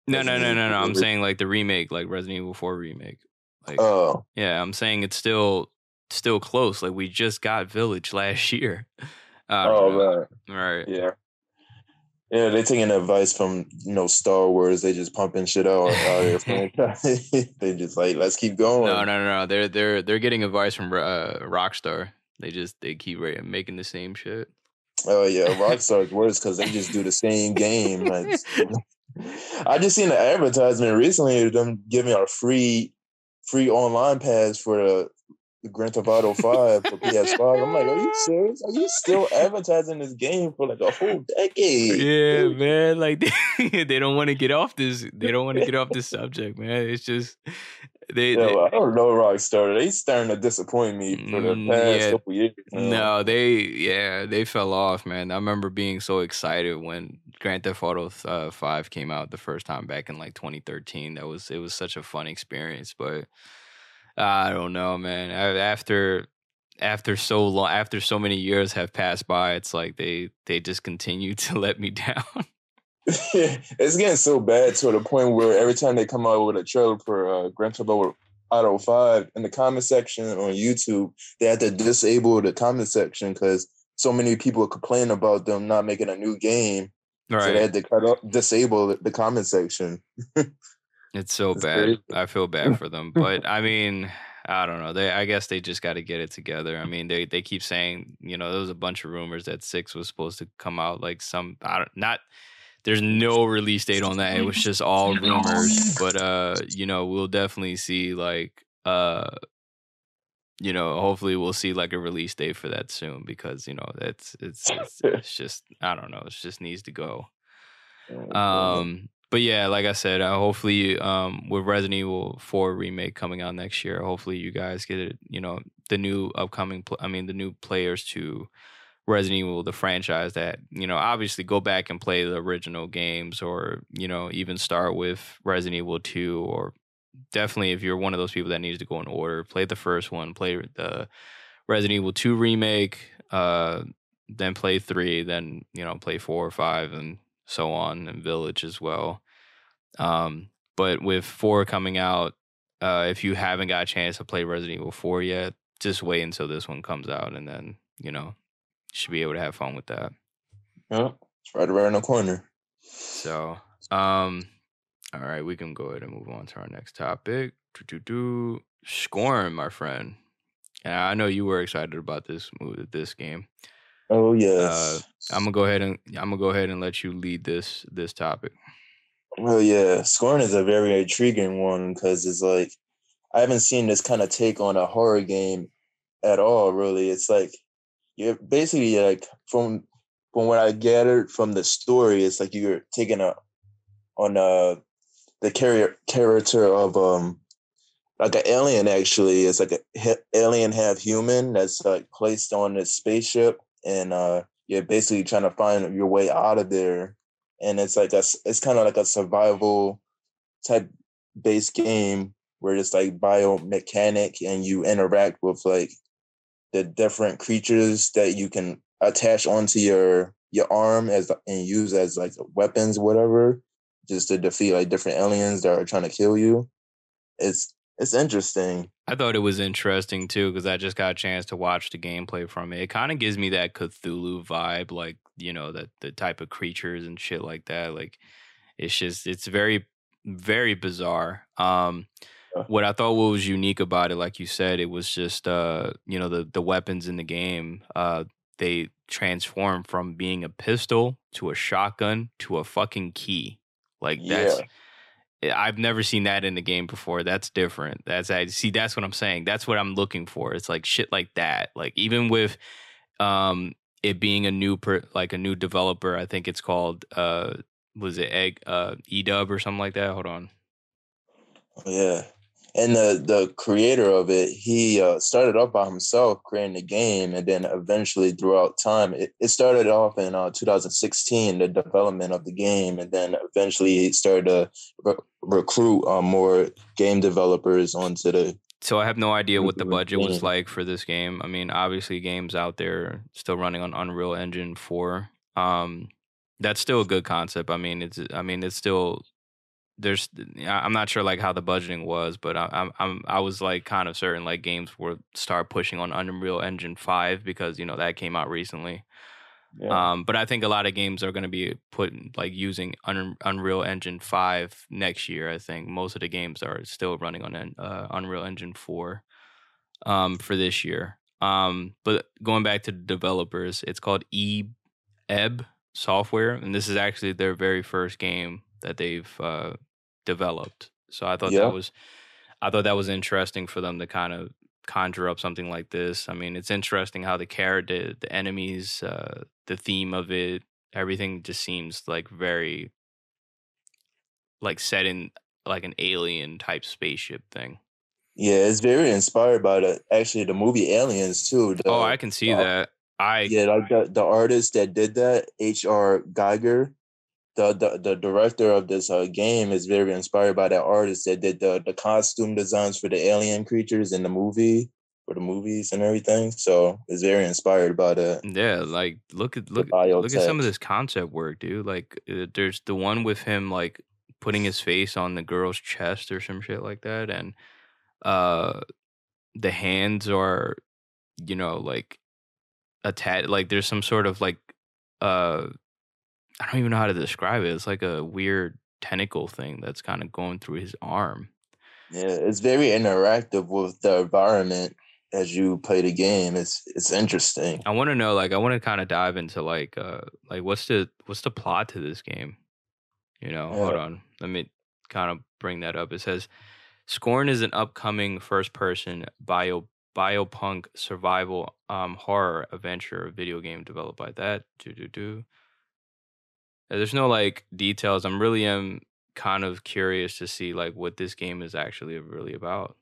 No, no, no, no, no. I'm saying like the remake, like Resident Evil Four remake. Like, Oh, yeah, I'm saying it's still still close. Like we just got Village last year. Oh, know. right. right. Yeah. Yeah, they're taking advice from you know Star Wars. They just pumping shit out out they just like let's keep going. No, no, no, no. They're they're they're getting advice from uh, Rockstar. They just they keep making the same shit. Oh yeah, Rockstar's worse because they just do the same game. Like, I just seen an advertisement recently of them giving a free free online pass for the, the Grand Theft Auto Five for PS5. I'm like, are you serious? Are you still advertising this game for like a whole decade? Yeah, man. Like they, they don't want to get off this. They don't want to get off this subject, man. It's just they. Yeah, they- well, I don't know Rockstar. They starting to disappoint me for the Mm, past yeah. couple years. now. no, they yeah they fell off, man. I remember being so excited when Grand Theft Auto uh, Five came out the first time back in like 2013. That was it was such a fun experience, but I don't know, man. After after so long, after so many years have passed by, it's like they they just continue to let me down. it's getting so bad to the point where every time they come out with a trailer for uh, Grand Theft Auto 5 in the comment section on YouTube, they had to disable the comment section because so many people complain about them not making a new game. Right. So they had to cut off, disable the comment section. It's so It's bad. crazy. I feel bad for them, but I mean, I don't know. They, I guess they just got to get it together. I mean, they they keep saying, you know, there was a bunch of rumors that six was supposed to come out like some, I don't, not. There's no release date on that. It was just all rumors, but uh, you know, we'll definitely see like uh, you know, hopefully we'll see like a release date for that soon because you know that's it's it's, it's just I don't know. It just needs to go. Um, but yeah, like I said, uh, hopefully, um, with Resident Evil Four remake coming out next year, hopefully you guys get it. You know, the new upcoming, pl- I mean, the new players to Resident Evil, the franchise that you know, obviously go back and play the original games, or you know, even start with Resident Evil Two, or definitely if you're one of those people that needs to go in order, play the first one, play the Resident Evil Two remake, uh, then play three, then you know, play four or five, and so on, and Village as well. Um, but with four coming out, uh, if you haven't got a chance to play Resident Evil Four yet, just wait until this one comes out, and then you know, you should be able to have fun with that. Yeah, it's right around the corner. So, um, all right, we can go ahead and move on to our next topic. Do do do Scorn, my friend. And I know you were excited about this move, this game. Oh yes. I'm gonna go ahead and I'm gonna go ahead and let you lead this this topic. Well, yeah, Scorn is a very intriguing one because it's like I haven't seen this kind of take on a horror game at all. Really, it's like you're basically like from from what I gathered from the story, it's like you're taking a on a the carrier character of um like an alien. Actually, it's like a he- alien half human that's like placed on this spaceship, and uh you're basically trying to find your way out of there and it's like a it's kind of like a survival type based game where it's like biomechanic and you interact with like the different creatures that you can attach onto your your arm as and use as like weapons whatever just to defeat like different aliens that are trying to kill you. It's it's interesting I thought it was interesting too because I just got a chance to watch the gameplay from it. It kind of gives me that Cthulhu vibe, like you know that the type of creatures and shit like that. Like it's just it's very very bizarre. Um, what I thought what was unique about it, like you said, it was just uh, you know, the the weapons in the game. Uh they transform from being a pistol to a shotgun to a fucking key. Like that's Yeah. I've never seen that in the game before. That's different. That's I see that's what I'm saying. That's what I'm looking for. It's like shit like that. Like even with um it being a new per, like a new developer, I think it's called uh was it egg uh edub or something like that. Hold on. Yeah. And the the creator of it, he uh, started off by himself creating the game, and then eventually, throughout time, it, it started off in uh, 2016, the development of the game, and then eventually, he started to re- recruit uh, more game developers onto the. So I have no idea what the budget was like for this game. I mean, obviously games out there still running on Unreal Engine 4. Um that's still a good concept. I mean, it's I mean, it's still there's I'm not sure like how the budgeting was, but I, I'm I'm I was like kind of certain like games were start pushing on Unreal Engine 5 because, you know, that came out recently. Yeah. Um, but I think a lot of games are going to be put like using Un- Unreal Engine five next year. I think most of the games are still running on uh, Unreal Engine four um, for this year. Um, but going back to the developers, it's called E Ebb Software, and this is actually their very first game that they've uh, developed. So I thought Yeah. that was I thought that was interesting for them to kind of conjure up something like this. I mean, it's interesting how the character, the enemies, uh, the theme of it, everything just seems like very like set in like an alien type spaceship thing. yeah, it's very inspired by the actually the movie Aliens too. The, oh, I can see uh, that. I Yeah, like the, the artist that did that, H.R. Giger, the, the the director of this uh, game is very inspired by that artist that did the the costume designs for the alien creatures in the movie for the movies and everything. So it's very inspired by that. Yeah, like look at look look at some of this concept work, dude. Like uh, there's the one with him like putting his face on the girl's chest or some shit like that, and uh, the hands are, you know, like attached. Like there's some sort of like uh, I don't even know how to describe it. It's like a weird tentacle thing that's kind of going through his arm. Yeah, it's very interactive with the environment as you play the game. It's it's interesting. I want to know, like, I want to kind of dive into like, uh, like what's the what's the plot to this game? You know, hold on, let me kind of bring that up. It says, "Scorn is an upcoming first-person bio biopunk survival um horror adventure video game developed by that." Do do do. There's no like details. I'm really am kind of curious to see like what this game is actually really about.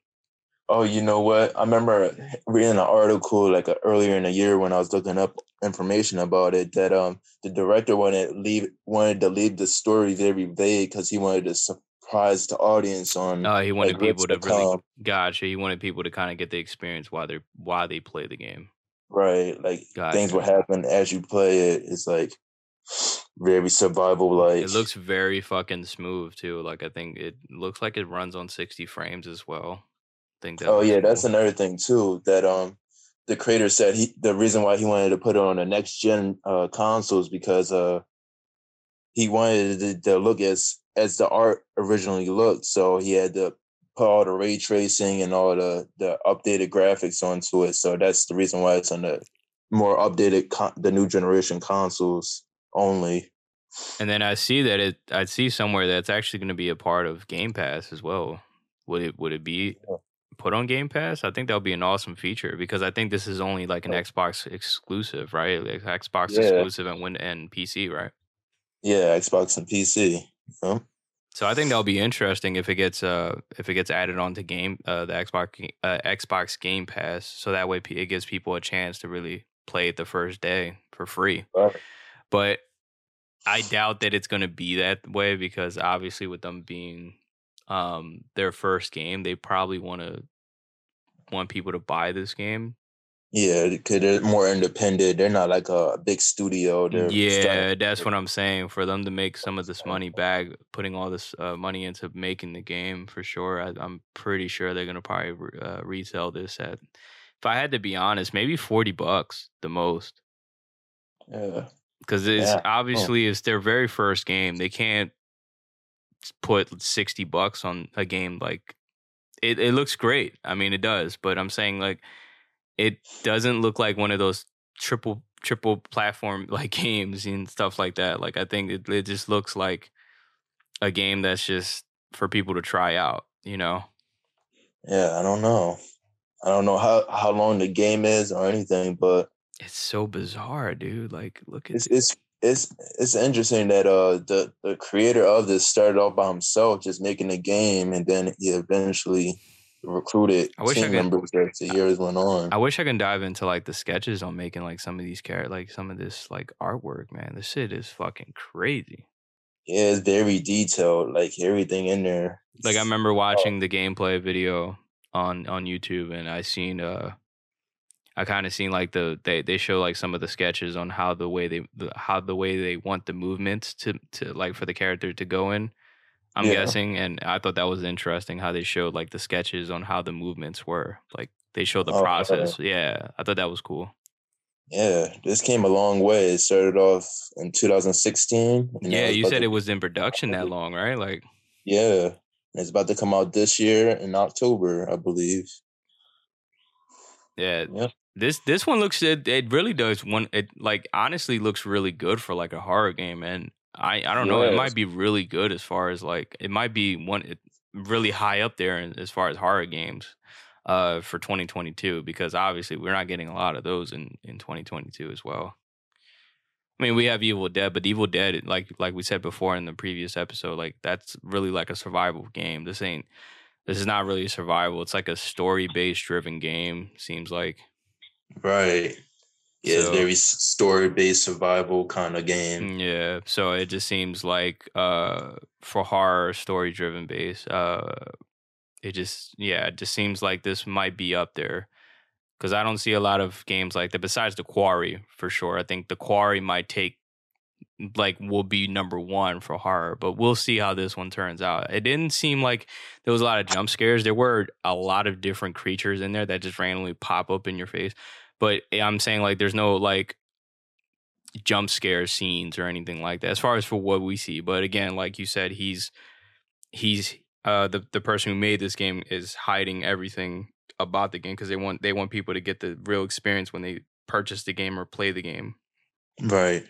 Oh, you know what? I remember reading an article like uh, earlier in the year when I was looking up information about it that um the director wanted leave wanted to leave the story very vague because he wanted to surprise the audience on Uh, he wanted like people to to really come. gotcha. He wanted people to kind of get the experience while they are while they play the game. right like things will happen as you play it. It's like very survival like. It looks very fucking smooth too. Like I think it looks like it runs on 60 frames as well. I think that Oh yeah, that's another thing too. That um, the creator said he the reason why he wanted to put it on the next gen uh, consoles because uh, he wanted it to, to look as as the art originally looked. So he had to put all the ray tracing and all the the updated graphics onto it. So that's the reason why it's on the more updated con- the new generation consoles only. And then I see that it I see somewhere that's actually going to be a part of Game Pass as well. Would it would it be Yeah. put on Game Pass? I think that would be an awesome feature because I think this is only like an Oh. Xbox exclusive, right? Like Xbox Yeah. exclusive and Win and PC, right? Yeah, Xbox and PC. Yeah. So I think that'll be interesting if it gets uh if it gets added onto game uh the Xbox uh, Xbox Game Pass, so that way it gives people a chance to really play it the first day for free. Right. But I doubt that it's going to be that way because obviously with them being um their first game, they probably want to want people to buy this game. Yeah, because they're more independent. They're not like a big studio. They're Yeah, that's what I'm saying. For them to make some of this money back, putting all this uh, money into making the game for sure, I, I'm pretty sure they're gonna probably re- uh, resell this at. If I had to be honest, maybe forty bucks the most, Yeah. Because it's Yeah. Oh. obviously it's their very first game. They can't put sixty bucks on a game like it, it looks great. I mean, it does, but I'm saying like it doesn't look like one of those triple triple platform like games and stuff like that. Like I think it, it just looks like a game that's just for people to try out, you know. Yeah, I don't know. I don't know how how long the game is or anything, but it's so bizarre, dude. Like, look at it's it's it's, it's interesting that uh the the creator of this started off by himself, just making a game, and then he eventually recruited I wish team I could, members as the years went on. I wish I can dive into like the sketches on making like some of these characters, like some of this like artwork. Man, this shit is fucking crazy. Yeah, it's very detailed, like everything in there. Like I remember oh. watching the gameplay video on on YouTube, and I seen uh, I kind of seen like the they they show like some of the sketches on how the way they the, how the way they want the movements to to like for the character to go in I'm yeah. guessing, and I thought that was interesting how they showed like the sketches on how the movements were. Like they showed the oh, process. Yeah, I thought that was cool. Yeah, this came a long way. It started off in 2016. Yeah, you said to, it was in production that long, right? Like, yeah, it's about to come out this year in October, I believe. Yeah. yeah. This this one looks it, it really does one it like honestly looks really good for like a horror game and I I don't know. It might be really good as far as like it might be one really high up there as far as horror games uh for 2022 because obviously we're not getting a lot of those in in 2022 as well. I mean, we have Evil Dead, but Evil Dead, like like we said before in the previous episode, like that's really like a survival game. This ain't this is not really survival. It's like a story based driven game. Seems like. Right. Yeah, so, very story based survival kind of game. Mm, yeah, so it just seems like uh, for horror story driven base, uh, it just yeah, it just seems like this might be up there because I don't see a lot of games like that. Besides the Quarry, for sure, I think the Quarry might take like will be number one for horror, but we'll see how this one turns out. It didn't seem like there was a lot of jump scares. There were a lot of different creatures in there that just randomly pop up in your face but I'm saying like there's no like jump scare scenes or anything like that as far as for what we see. But again, like you said, he's he's uh the the person who made this game is hiding everything about the game because they want they want people to get the real experience when they purchase the game or play the game. Right.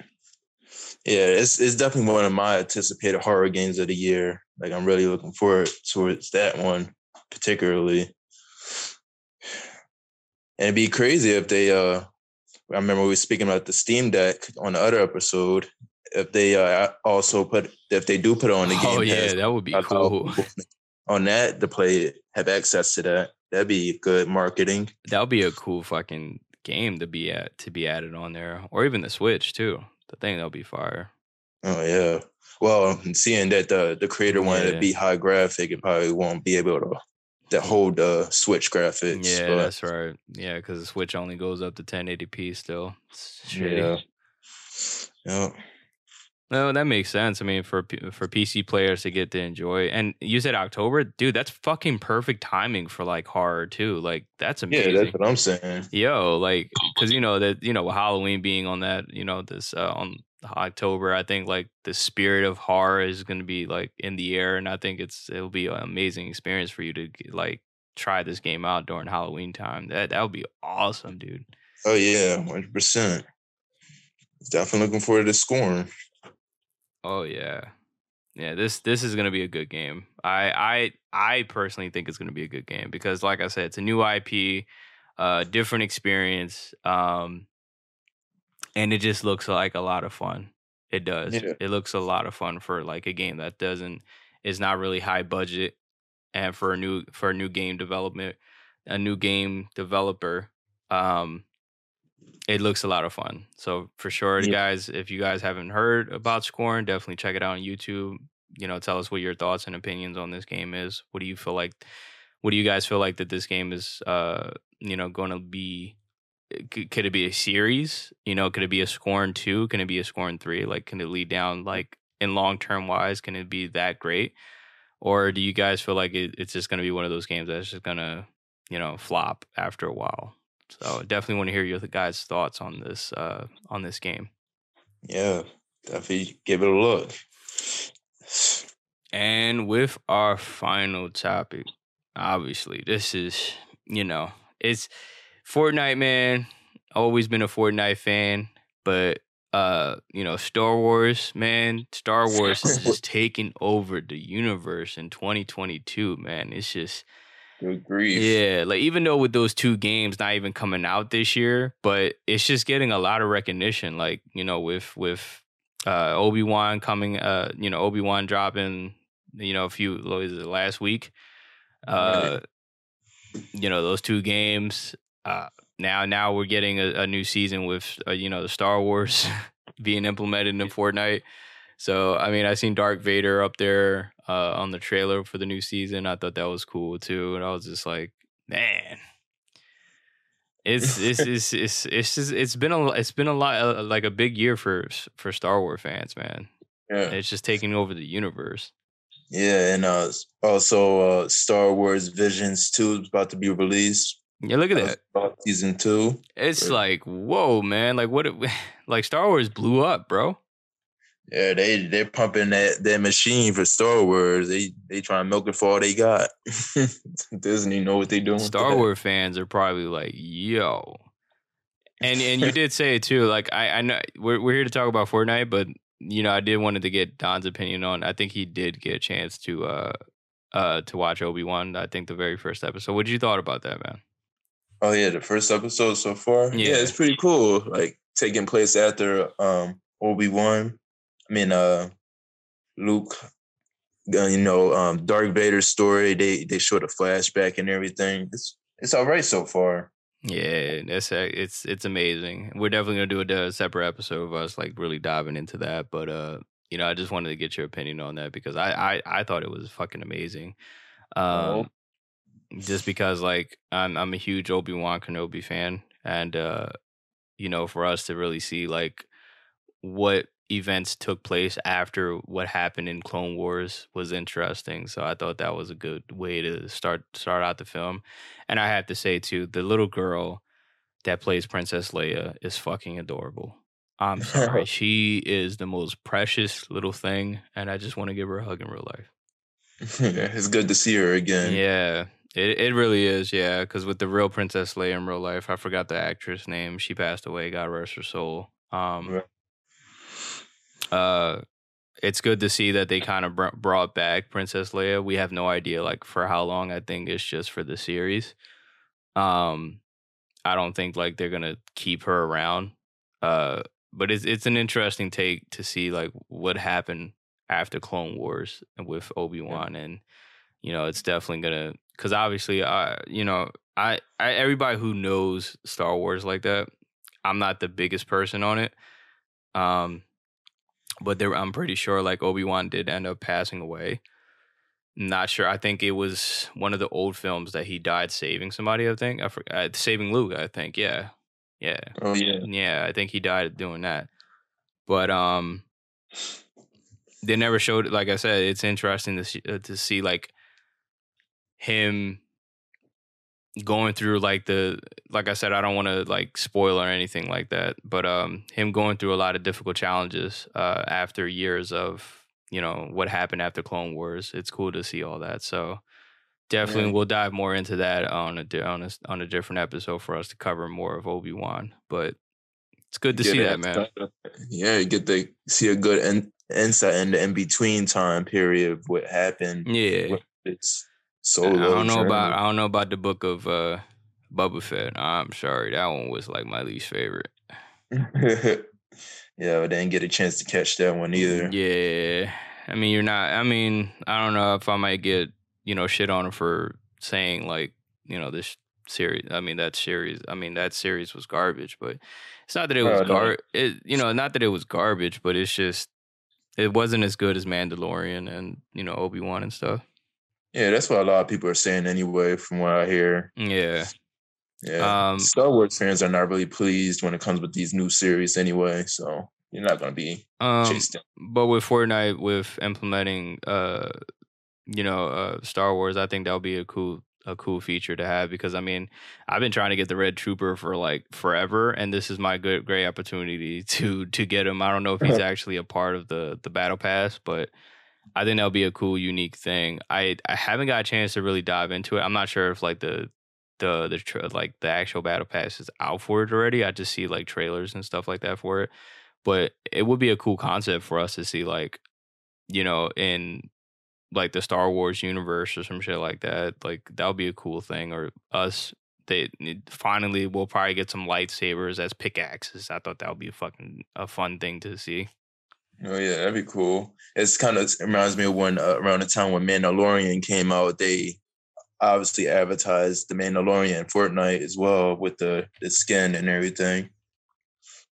Yeah, it's it's definitely one of my anticipated horror games of the year. Like I'm really looking forward towards that one particularly. And it'd be crazy if they uh I remember we were speaking about the Steam Deck on the other episode. If they uh also put if they do put it on the oh, game. Oh yeah, that would be cool. On that to play have access to that. That'd be good marketing. That would be a cool fucking game to be at to be added on there. Or even the Switch too. The thing that'll be fire. Oh yeah. Well, seeing that the the creator wanted to be high graphic, it probably won't be able to that hold uh switch graphics. Yeah, but, that's right. Yeah, because the switch only goes up to 1080p still. Yeah. Yeah. No, that makes sense. I mean, for for PC players to get to enjoy, and you said October, dude. That's fucking perfect timing for like horror too. Like that's amazing. Yeah, that's what I'm saying. Yo, like, because you know that you know Halloween being on that, you know this uh, on October. I think like the spirit of horror is going to be like in the air, and I think it's it'll be an amazing experience for you to like try this game out during Halloween time. That that would be awesome, dude. Oh yeah, hundred percent. Definitely looking forward to scoring. Oh yeah, yeah. This this is gonna be a good game. I I I personally think it's gonna be a good game because, like I said, it's a new IP, uh, different experience. Um, and it just looks like a lot of fun. It does. Yeah. It looks a lot of fun for like a game that doesn't is not really high budget, and for a new for a new game development, a new game developer, um, it looks a lot of fun. So for sure, yeah. guys, if you guys haven't heard about Scorn, definitely check it out on YouTube. You know, tell us what your thoughts and opinions on this game is. What do you feel like? What do you guys feel like that this game is? Uh, you know, going to be could it be a series? You know, could it be a Scorn two? Can it be a Scorn three? Like, can it lead down like in long term wise? Can it be that great? Or do you guys feel like it, it's just going to be one of those games that's just going to, you know, flop after a while? So definitely want to hear your guys' thoughts on this uh, on this game. Yeah, definitely give it a look. And with our final topic, obviously, this is you know it's Fortnite, man. Always been a Fortnite fan, but uh, you know, Star Wars, man, Star Wars is just taking over the universe in 2022, man. It's just Yeah, like even though with those two games not even coming out this year, but it's just getting a lot of recognition. Like you know, with with uh, Obi Wan coming, uh, you know, Obi Wan dropping, you know, a few what it last week. Uh, you know, those two games. Uh, now, now we're getting a, a new season with uh, you know the Star Wars being implemented in Fortnite. So I mean, I seen Darth Vader up there uh, on the trailer for the new season. I thought that was cool too, and I was just like, man, it's it's it's it's it's just it's been a it's been a lot uh, like a big year for for Star Wars fans, man. Yeah. It's just taking over the universe. Yeah, and uh, also uh, Star Wars Visions 2 is about to be released. Yeah, look at that. season two. It's Right. like whoa, man! Like what? It, like Star Wars blew up, bro. Yeah, they they're pumping that that machine for Star Wars. They they trying to milk it for all they got. Disney know what they doing. Star. Wars fans are probably like, yo. And and you did say it too. Like I, I know we're we're here to talk about Fortnite, but you know, I did wanted to get Don's opinion on. I think he did get a chance to uh uh to watch Obi Wan. I think the very first episode. What did you thought about that, man? Oh yeah, the first episode so far. Yeah. Yeah, it's pretty cool. Like taking place after um Obi Wan. I mean uh Luke. uh, you know, um Darth Vader's story. They they showed a flashback and everything. It's it's all right so far. Yeah, that's uh, it's it's amazing. We're definitely gonna do a, a separate episode of us like really diving into that. But uh, you know, I just wanted to get your opinion on that because I I, I thought it was fucking amazing. Um, Oh. just because like I'm I'm a huge Obi Wan Kenobi fan, and uh, you know, for us to really see like what events took place after what happened in Clone Wars was interesting. So I thought that was a good way to start start out the film. And I have to say too, the little girl that plays Princess Leia is fucking adorable. I'm sorry. she is the most precious little thing, and I just want to give her a hug in real life. it's good to see her again. Yeah, it it really is. Yeah, because with the real Princess Leia in real life, I forgot the actress name. She passed away. God rest her soul. Um, Right. Uh, it's good to see that they kind of br- brought back Princess Leia. We have no idea like for how long. I think it's just for the series. Um, I don't think like they're gonna keep her around. Uh, but it's it's an interesting take to see like what happened after Clone Wars with Obi Wan, and you know it's definitely gonna because obviously I you know I, I everybody who knows Star Wars like that, I'm not the biggest person on it. Um, but there I'm pretty sure like Obi Wan did end up passing away. Not sure. I think it was one of the old films that he died saving somebody. I think I forgot saving Luke. I think yeah, yeah. Oh yeah. Yeah, I think he died doing that. But um they never showed like I said it's interesting to see, uh, to see like him going through like the like I said I don't want to like spoil or anything like that, but um him going through a lot of difficult challenges uh after years of, you know, what happened after Clone Wars. It's cool to see all that. So definitely Yeah. we'll dive more into that on a on a on a different episode for us to cover more of Obi-Wan, but it's good to Get see that, man. Yeah, you get to see a good in, insight in the in between time period of what happened. Yeah. with It's I don't know journey. about I don't know about the book of uh Boba Fett. I'm sorry, that one was like my least favorite. yeah, I didn't get a chance to catch that one either. Yeah, I mean you're not. I mean I don't know if I might get you know shit on him for saying like you know this series. I mean that series. I mean that series was garbage, but it's not that it was Oh, no. gar. It you know not that it was garbage, but it's just it wasn't as good as Mandalorian and you know Obi Wan and stuff. Yeah, that's what a lot of people are saying anyway, from what I hear. Yeah. Yeah. Um, Star Wars fans are not really pleased when it comes with these new series anyway, so you're not gonna be Um, chased but with Fortnite, with implementing, uh, you know, uh, Star Wars, I think that'll be a cool, a cool feature to have because I mean, I've been trying to get the Red Trooper for like forever, and this is my good, great opportunity to to get him. I don't know if he's actually a part of the the Battle Pass, but I think that'll be a cool, unique thing. I I haven't got a chance to really dive into it. I'm not sure if like the the the tra- like the actual battle pass is out for it already. I just see like trailers and stuff like that for it. But it would be a cool concept for us to see like, you know, in like the Star Wars universe or some shit like that. Like that would be a cool thing. Or us they finally we'll probably get some lightsabers as pickaxes. I thought that would be a fucking a fun thing to see. Oh yeah, that'd be cool. It's kind of it reminds me of when uh, around the time when Mandalorian came out, they obviously advertised the Mandalorian in Fortnite as well with the the skin and everything.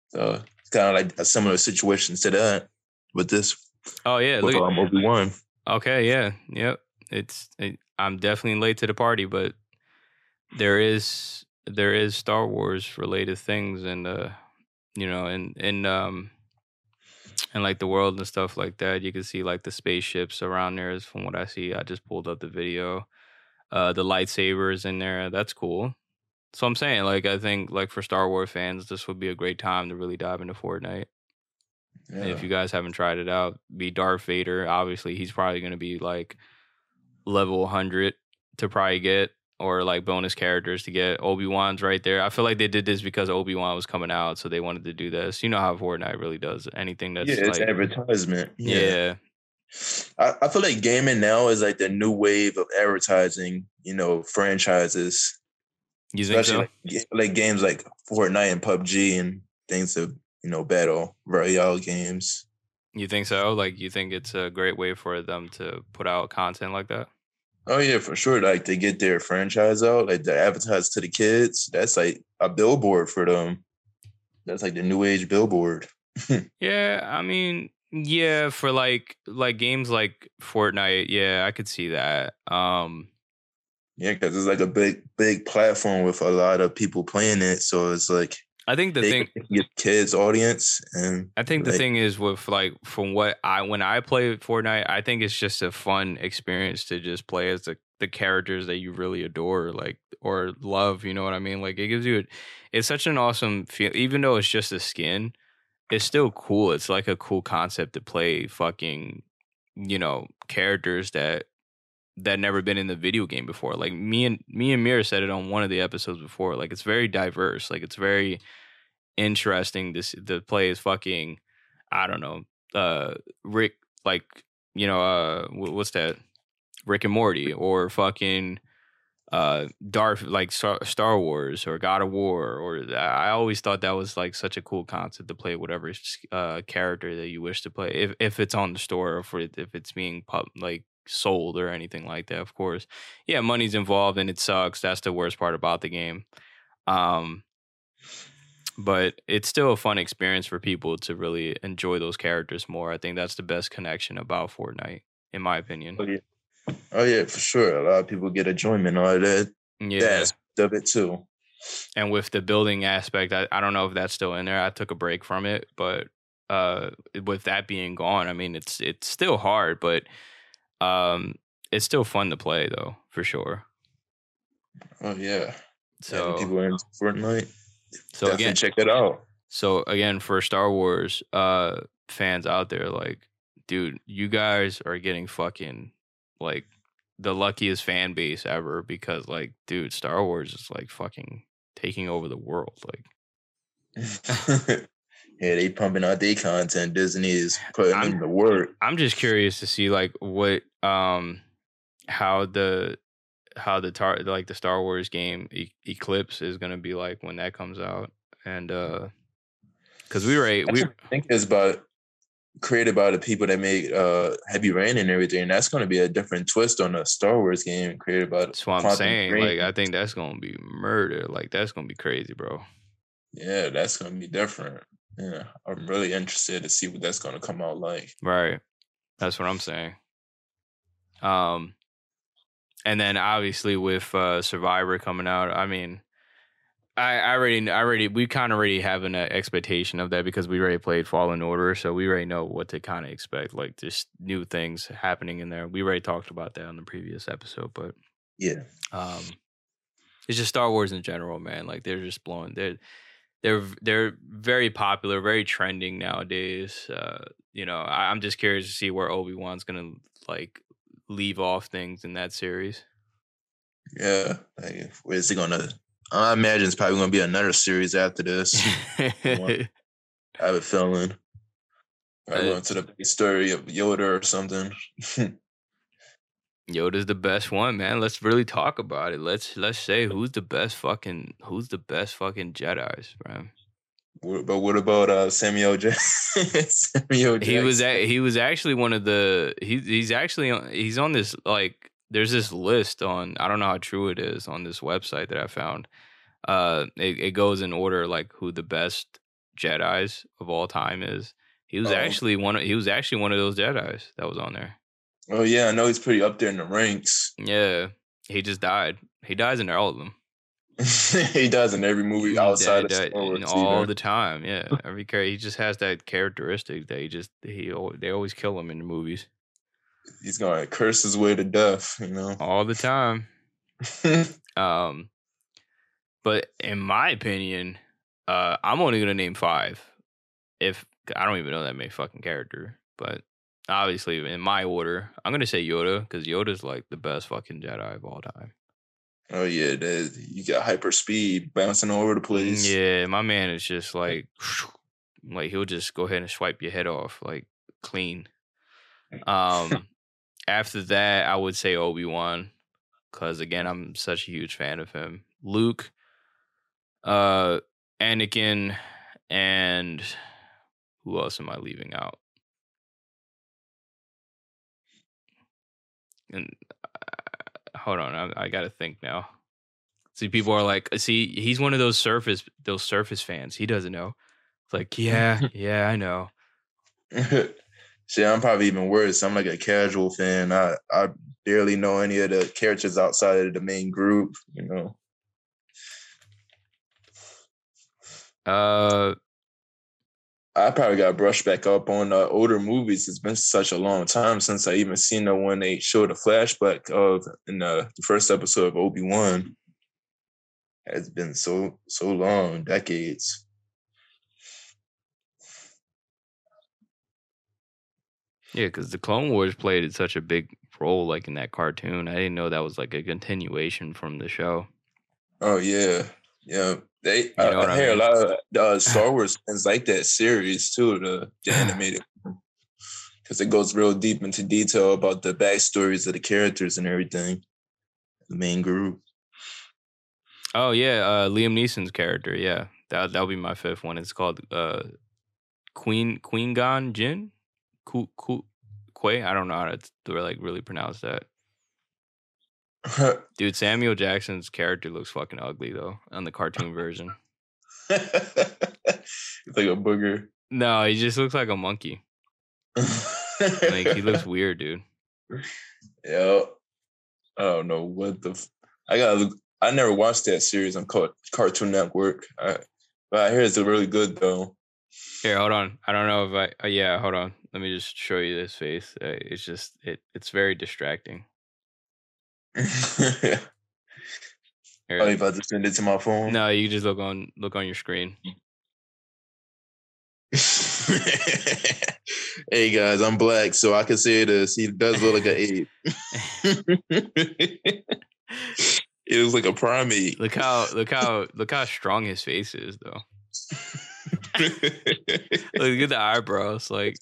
So it's kind of like a similar situation to that with this. Oh yeah, with look, um, Obi Wan. Okay, yeah, yep. It's it, I'm definitely late to the party, but there is there is Star Wars related things and uh you know and and um and like the world and stuff like that. You can see like the spaceships around there. Is from what I see. I just pulled up the video. Uh, the lightsabers in there. That's cool. So I'm saying, like, I think like for Star Wars fans, this would be a great time to really dive into Fortnite. Yeah. If you guys haven't tried it out, be Darth Vader. Obviously, he's probably going to be like level 100 to probably get, or like bonus characters to get. Obi Wan's right there. I feel like they did this because Obi Wan was coming out, so they wanted to do this. You know how Fortnite really does anything that's yeah, it's like, advertisement. yeah, I, I feel like gaming now is like the new wave of advertising, you know, franchises. you think Especially so? like, like games like Fortnite and PUBG and things of, you know, battle royale games. You think so? Like, you think it's a great way for them to put out content like that? Oh yeah, for sure. Like they get their franchise out, like they advertise to the kids. That's like a billboard for them. That's like the new age billboard. Yeah, I mean, yeah, for like like games like Fortnite, yeah, I could see that. Um, Yeah, because it's like a big, big platform with a lot of people playing it. So it's like I think the they thing get kids audience and I think the like, thing is with like from what I when I play Fortnite, I think it's just a fun experience to just play as the the characters that you really adore, like or love. You know what I mean? Like it gives you, a, it's such an awesome feel. Even though it's just a skin, it's still cool. It's like a cool concept to play fucking, you know, characters that that never been in the video game before. Like me and me and Mira said it on one of the episodes before. Like it's very diverse. Like it's very interesting to s- to play is fucking I don't know uh Rick like you know uh what's that Rick and Morty or fucking uh Darth like Star, Star Wars or God of War or I always thought that was like such a cool concept to play whatever uh character that you wish to play if if it's on the store or if, if it's being pub like sold or anything like that of course yeah money's involved and it sucks that's the worst part about the game um but it's still a fun experience for people to really enjoy those characters more. I think that's the best connection about Fortnite, in my opinion. oh yeah, oh yeah, for sure. A lot of people get enjoyment out of that. Yeah, that aspect of it too. and with the building aspect, I, I don't know if that's still in there. I took a break from it, but uh, with that being gone, I mean, it's it's still hard, but um, it's still fun to play though, for sure. Oh yeah. So So people are in Fortnite. so Definitely again, check it out. So again, for Star Wars uh fans out there, like, dude, you guys are getting fucking like the luckiest fan base ever because like, dude, Star Wars is like fucking taking over the world. Like yeah, they pumping out their content. Disney is putting I'm- in the work. I'm just curious to see like what um how the how the tar like the Star Wars game e- Eclipse is gonna be like when that comes out. And uh because we were a- we think it's about created by the people that made uh Heavy Rain and everything. And that's going to be a different twist on a Star Wars game created by. that's what I'm Quantic saying. Dream. Like I think that's gonna be murder. Like that's gonna be crazy, bro. Yeah, that's going to be different. Yeah, I'm really interested to see what that's going to come out like. Right. That's what I'm saying. Um and then obviously with uh Survivor coming out, I mean I, I already I already we kind of already have an uh, expectation of that because we already played Fallen Order, so we already know what to kind of expect, like just new things happening in there. We already talked about that on the previous episode, but Yeah, um it's just Star Wars in general, man. Like they're just blowing they're they're they're very popular, very trending nowadays. Uh you know, I, I'm just curious to see where Obi Wan's gonna like leave off things in that series. Yeah, like, where's he gonna? I imagine it's probably gonna be another series after this. I have a feeling. I Uh, going to the story of Yoda or something. Yoda's the best one, man. Let's really talk about it. Let's let's say who's the best fucking who's the best fucking Jedi's, bro. But what about uh, Samuel Jackson? Samuel He was a, he was actually one of the he he's actually on, he's on this like there's this list on I don't know how true it is on this website that I found. Uh, it, it goes in order like who the best Jedi's of all time is. He was Oh. actually one. Of, he was actually one of those Jedi's that was on there. Oh yeah, I know he's pretty up there in the ranks. Yeah, he just died. He dies in all of them. he does in every movie outside of Star all the time. Yeah, every character he just has that characteristic that he just he they always kill him in the movies He's gonna curse his way to death. You know. all the time. Um, but in my opinion, uh, I'm only gonna name five. If I don't even know that many fucking character, but obviously in my order, I'm gonna say Yoda because Yoda's like the best fucking Jedi of all time. oh yeah, you got hyper speed bouncing all over the place. Yeah, my man is just like, like he'll just go ahead and swipe your head off like clean. Um, after that, I would say Obi Wan, because again, I'm such a huge fan of him. Luke, uh, Anakin, and who else am I leaving out? And uh, hold on, I, I got to think now. See, people are like, see, he's one of those surface, those surface fans. He doesn't know. It's like, yeah, yeah, I know. See, I'm probably even worse. I'm like a casual fan. I I barely know any of the characters outside of the main group. You know. Uh, I probably got brushed back up on uh, older movies. It's been such a long time since I even seen the one they showed a flashback of in the, the first episode of Obi Wan. It's been so so long, decades. yeah, because the Clone Wars played such a big role, like in that cartoon. I didn't know that was like a continuation from the show. Oh yeah, yeah. They know I, what I I hear mean? a lot of uh, Star Wars fans like that series too, the, the animated, because it goes real deep into detail about the backstories of the characters and everything. The main group. Oh yeah, uh, Liam Neeson's character. Yeah, that that'll be my fifth one. It's called uh, Queen Queen Gon Jin, Ku Ku Quay. I don't know how to like really pronounce that. Dude, Samuel Jackson's character looks fucking ugly though on the cartoon version. it's like a booger. No, he just looks like a monkey. Like he looks weird, dude. yeah. I don't know what the. F- I got. I never watched that series on Car- Cartoon Network. I, but I hear it's really good though. Here, hold on. I don't know if I. Uh, yeah, hold on. Let me just show you this face. Uh, it's just it. It's very distracting. Are Here, oh, you about to send it to my phone? no, you just look on look on your screen. hey guys, I'm black, so I can say this. He does look like an ape. it was like a primate. Look how look how look how strong his face is though. Look at the eyebrows. Like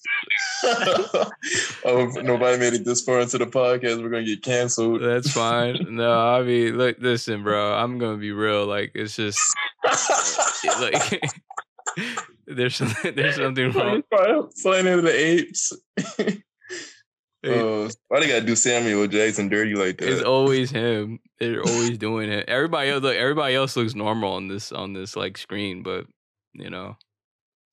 oh, nobody made it this far into the podcast. We're gonna get canceled. that's fine. No, I mean, look, listen, bro. I'm gonna be real. Like it's just like there's there's something wrong. Flying into the apes. Oh, why they gotta do Samuel Jackson dirty like that? It's always him. They're always doing it. Everybody else, look, everybody else looks normal on this on this like screen, but you know,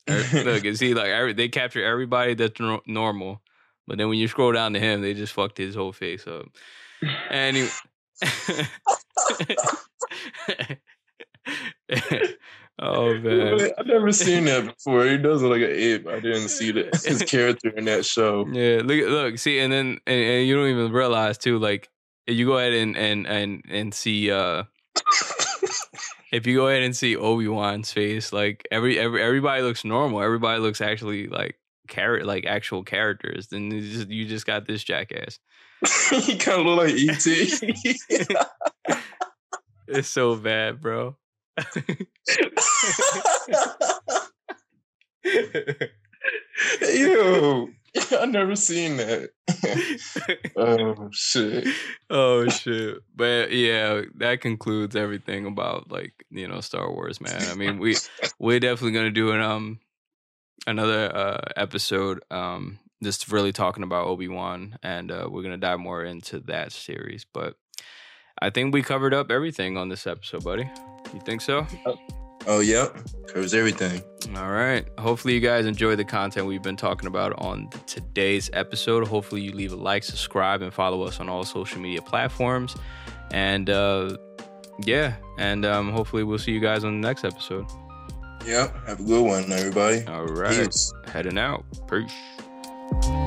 look, you see, like every, they capture everybody that's nor- normal, but then when you scroll down to him, they just fucked his whole face up. Anyway. oh man. I've never seen that before. He does look like an ape. I didn't see that his character in that show. Yeah, look, look, see, and then and, and you don't even realize too. Like, you go ahead and and and and see, uh if you go ahead and see Obi Wan's face, like every every everybody looks normal. Everybody looks actually like carrot like actual characters. Then you just, you just got this jackass. he kind of look like ET. It's so bad, bro. Yo, I never seen that. oh shit. oh shit. But yeah, that concludes everything about like, you know, Star Wars, man. I mean, we we're definitely going to do an um another uh episode um just really talking about Obi-Wan and uh we're going to dive more into that series, but I think we covered up everything on this episode, buddy. You think so? Oh, yep. Covers everything. All right. Hopefully, you guys enjoy the content we've been talking about on today's episode. Hopefully, you leave a like, subscribe, and follow us on all social media platforms. And uh, yeah, and um, hopefully, we'll see you guys on the next episode. Yep. Have a good one, everybody. All right. Peace. Heading out. Peace.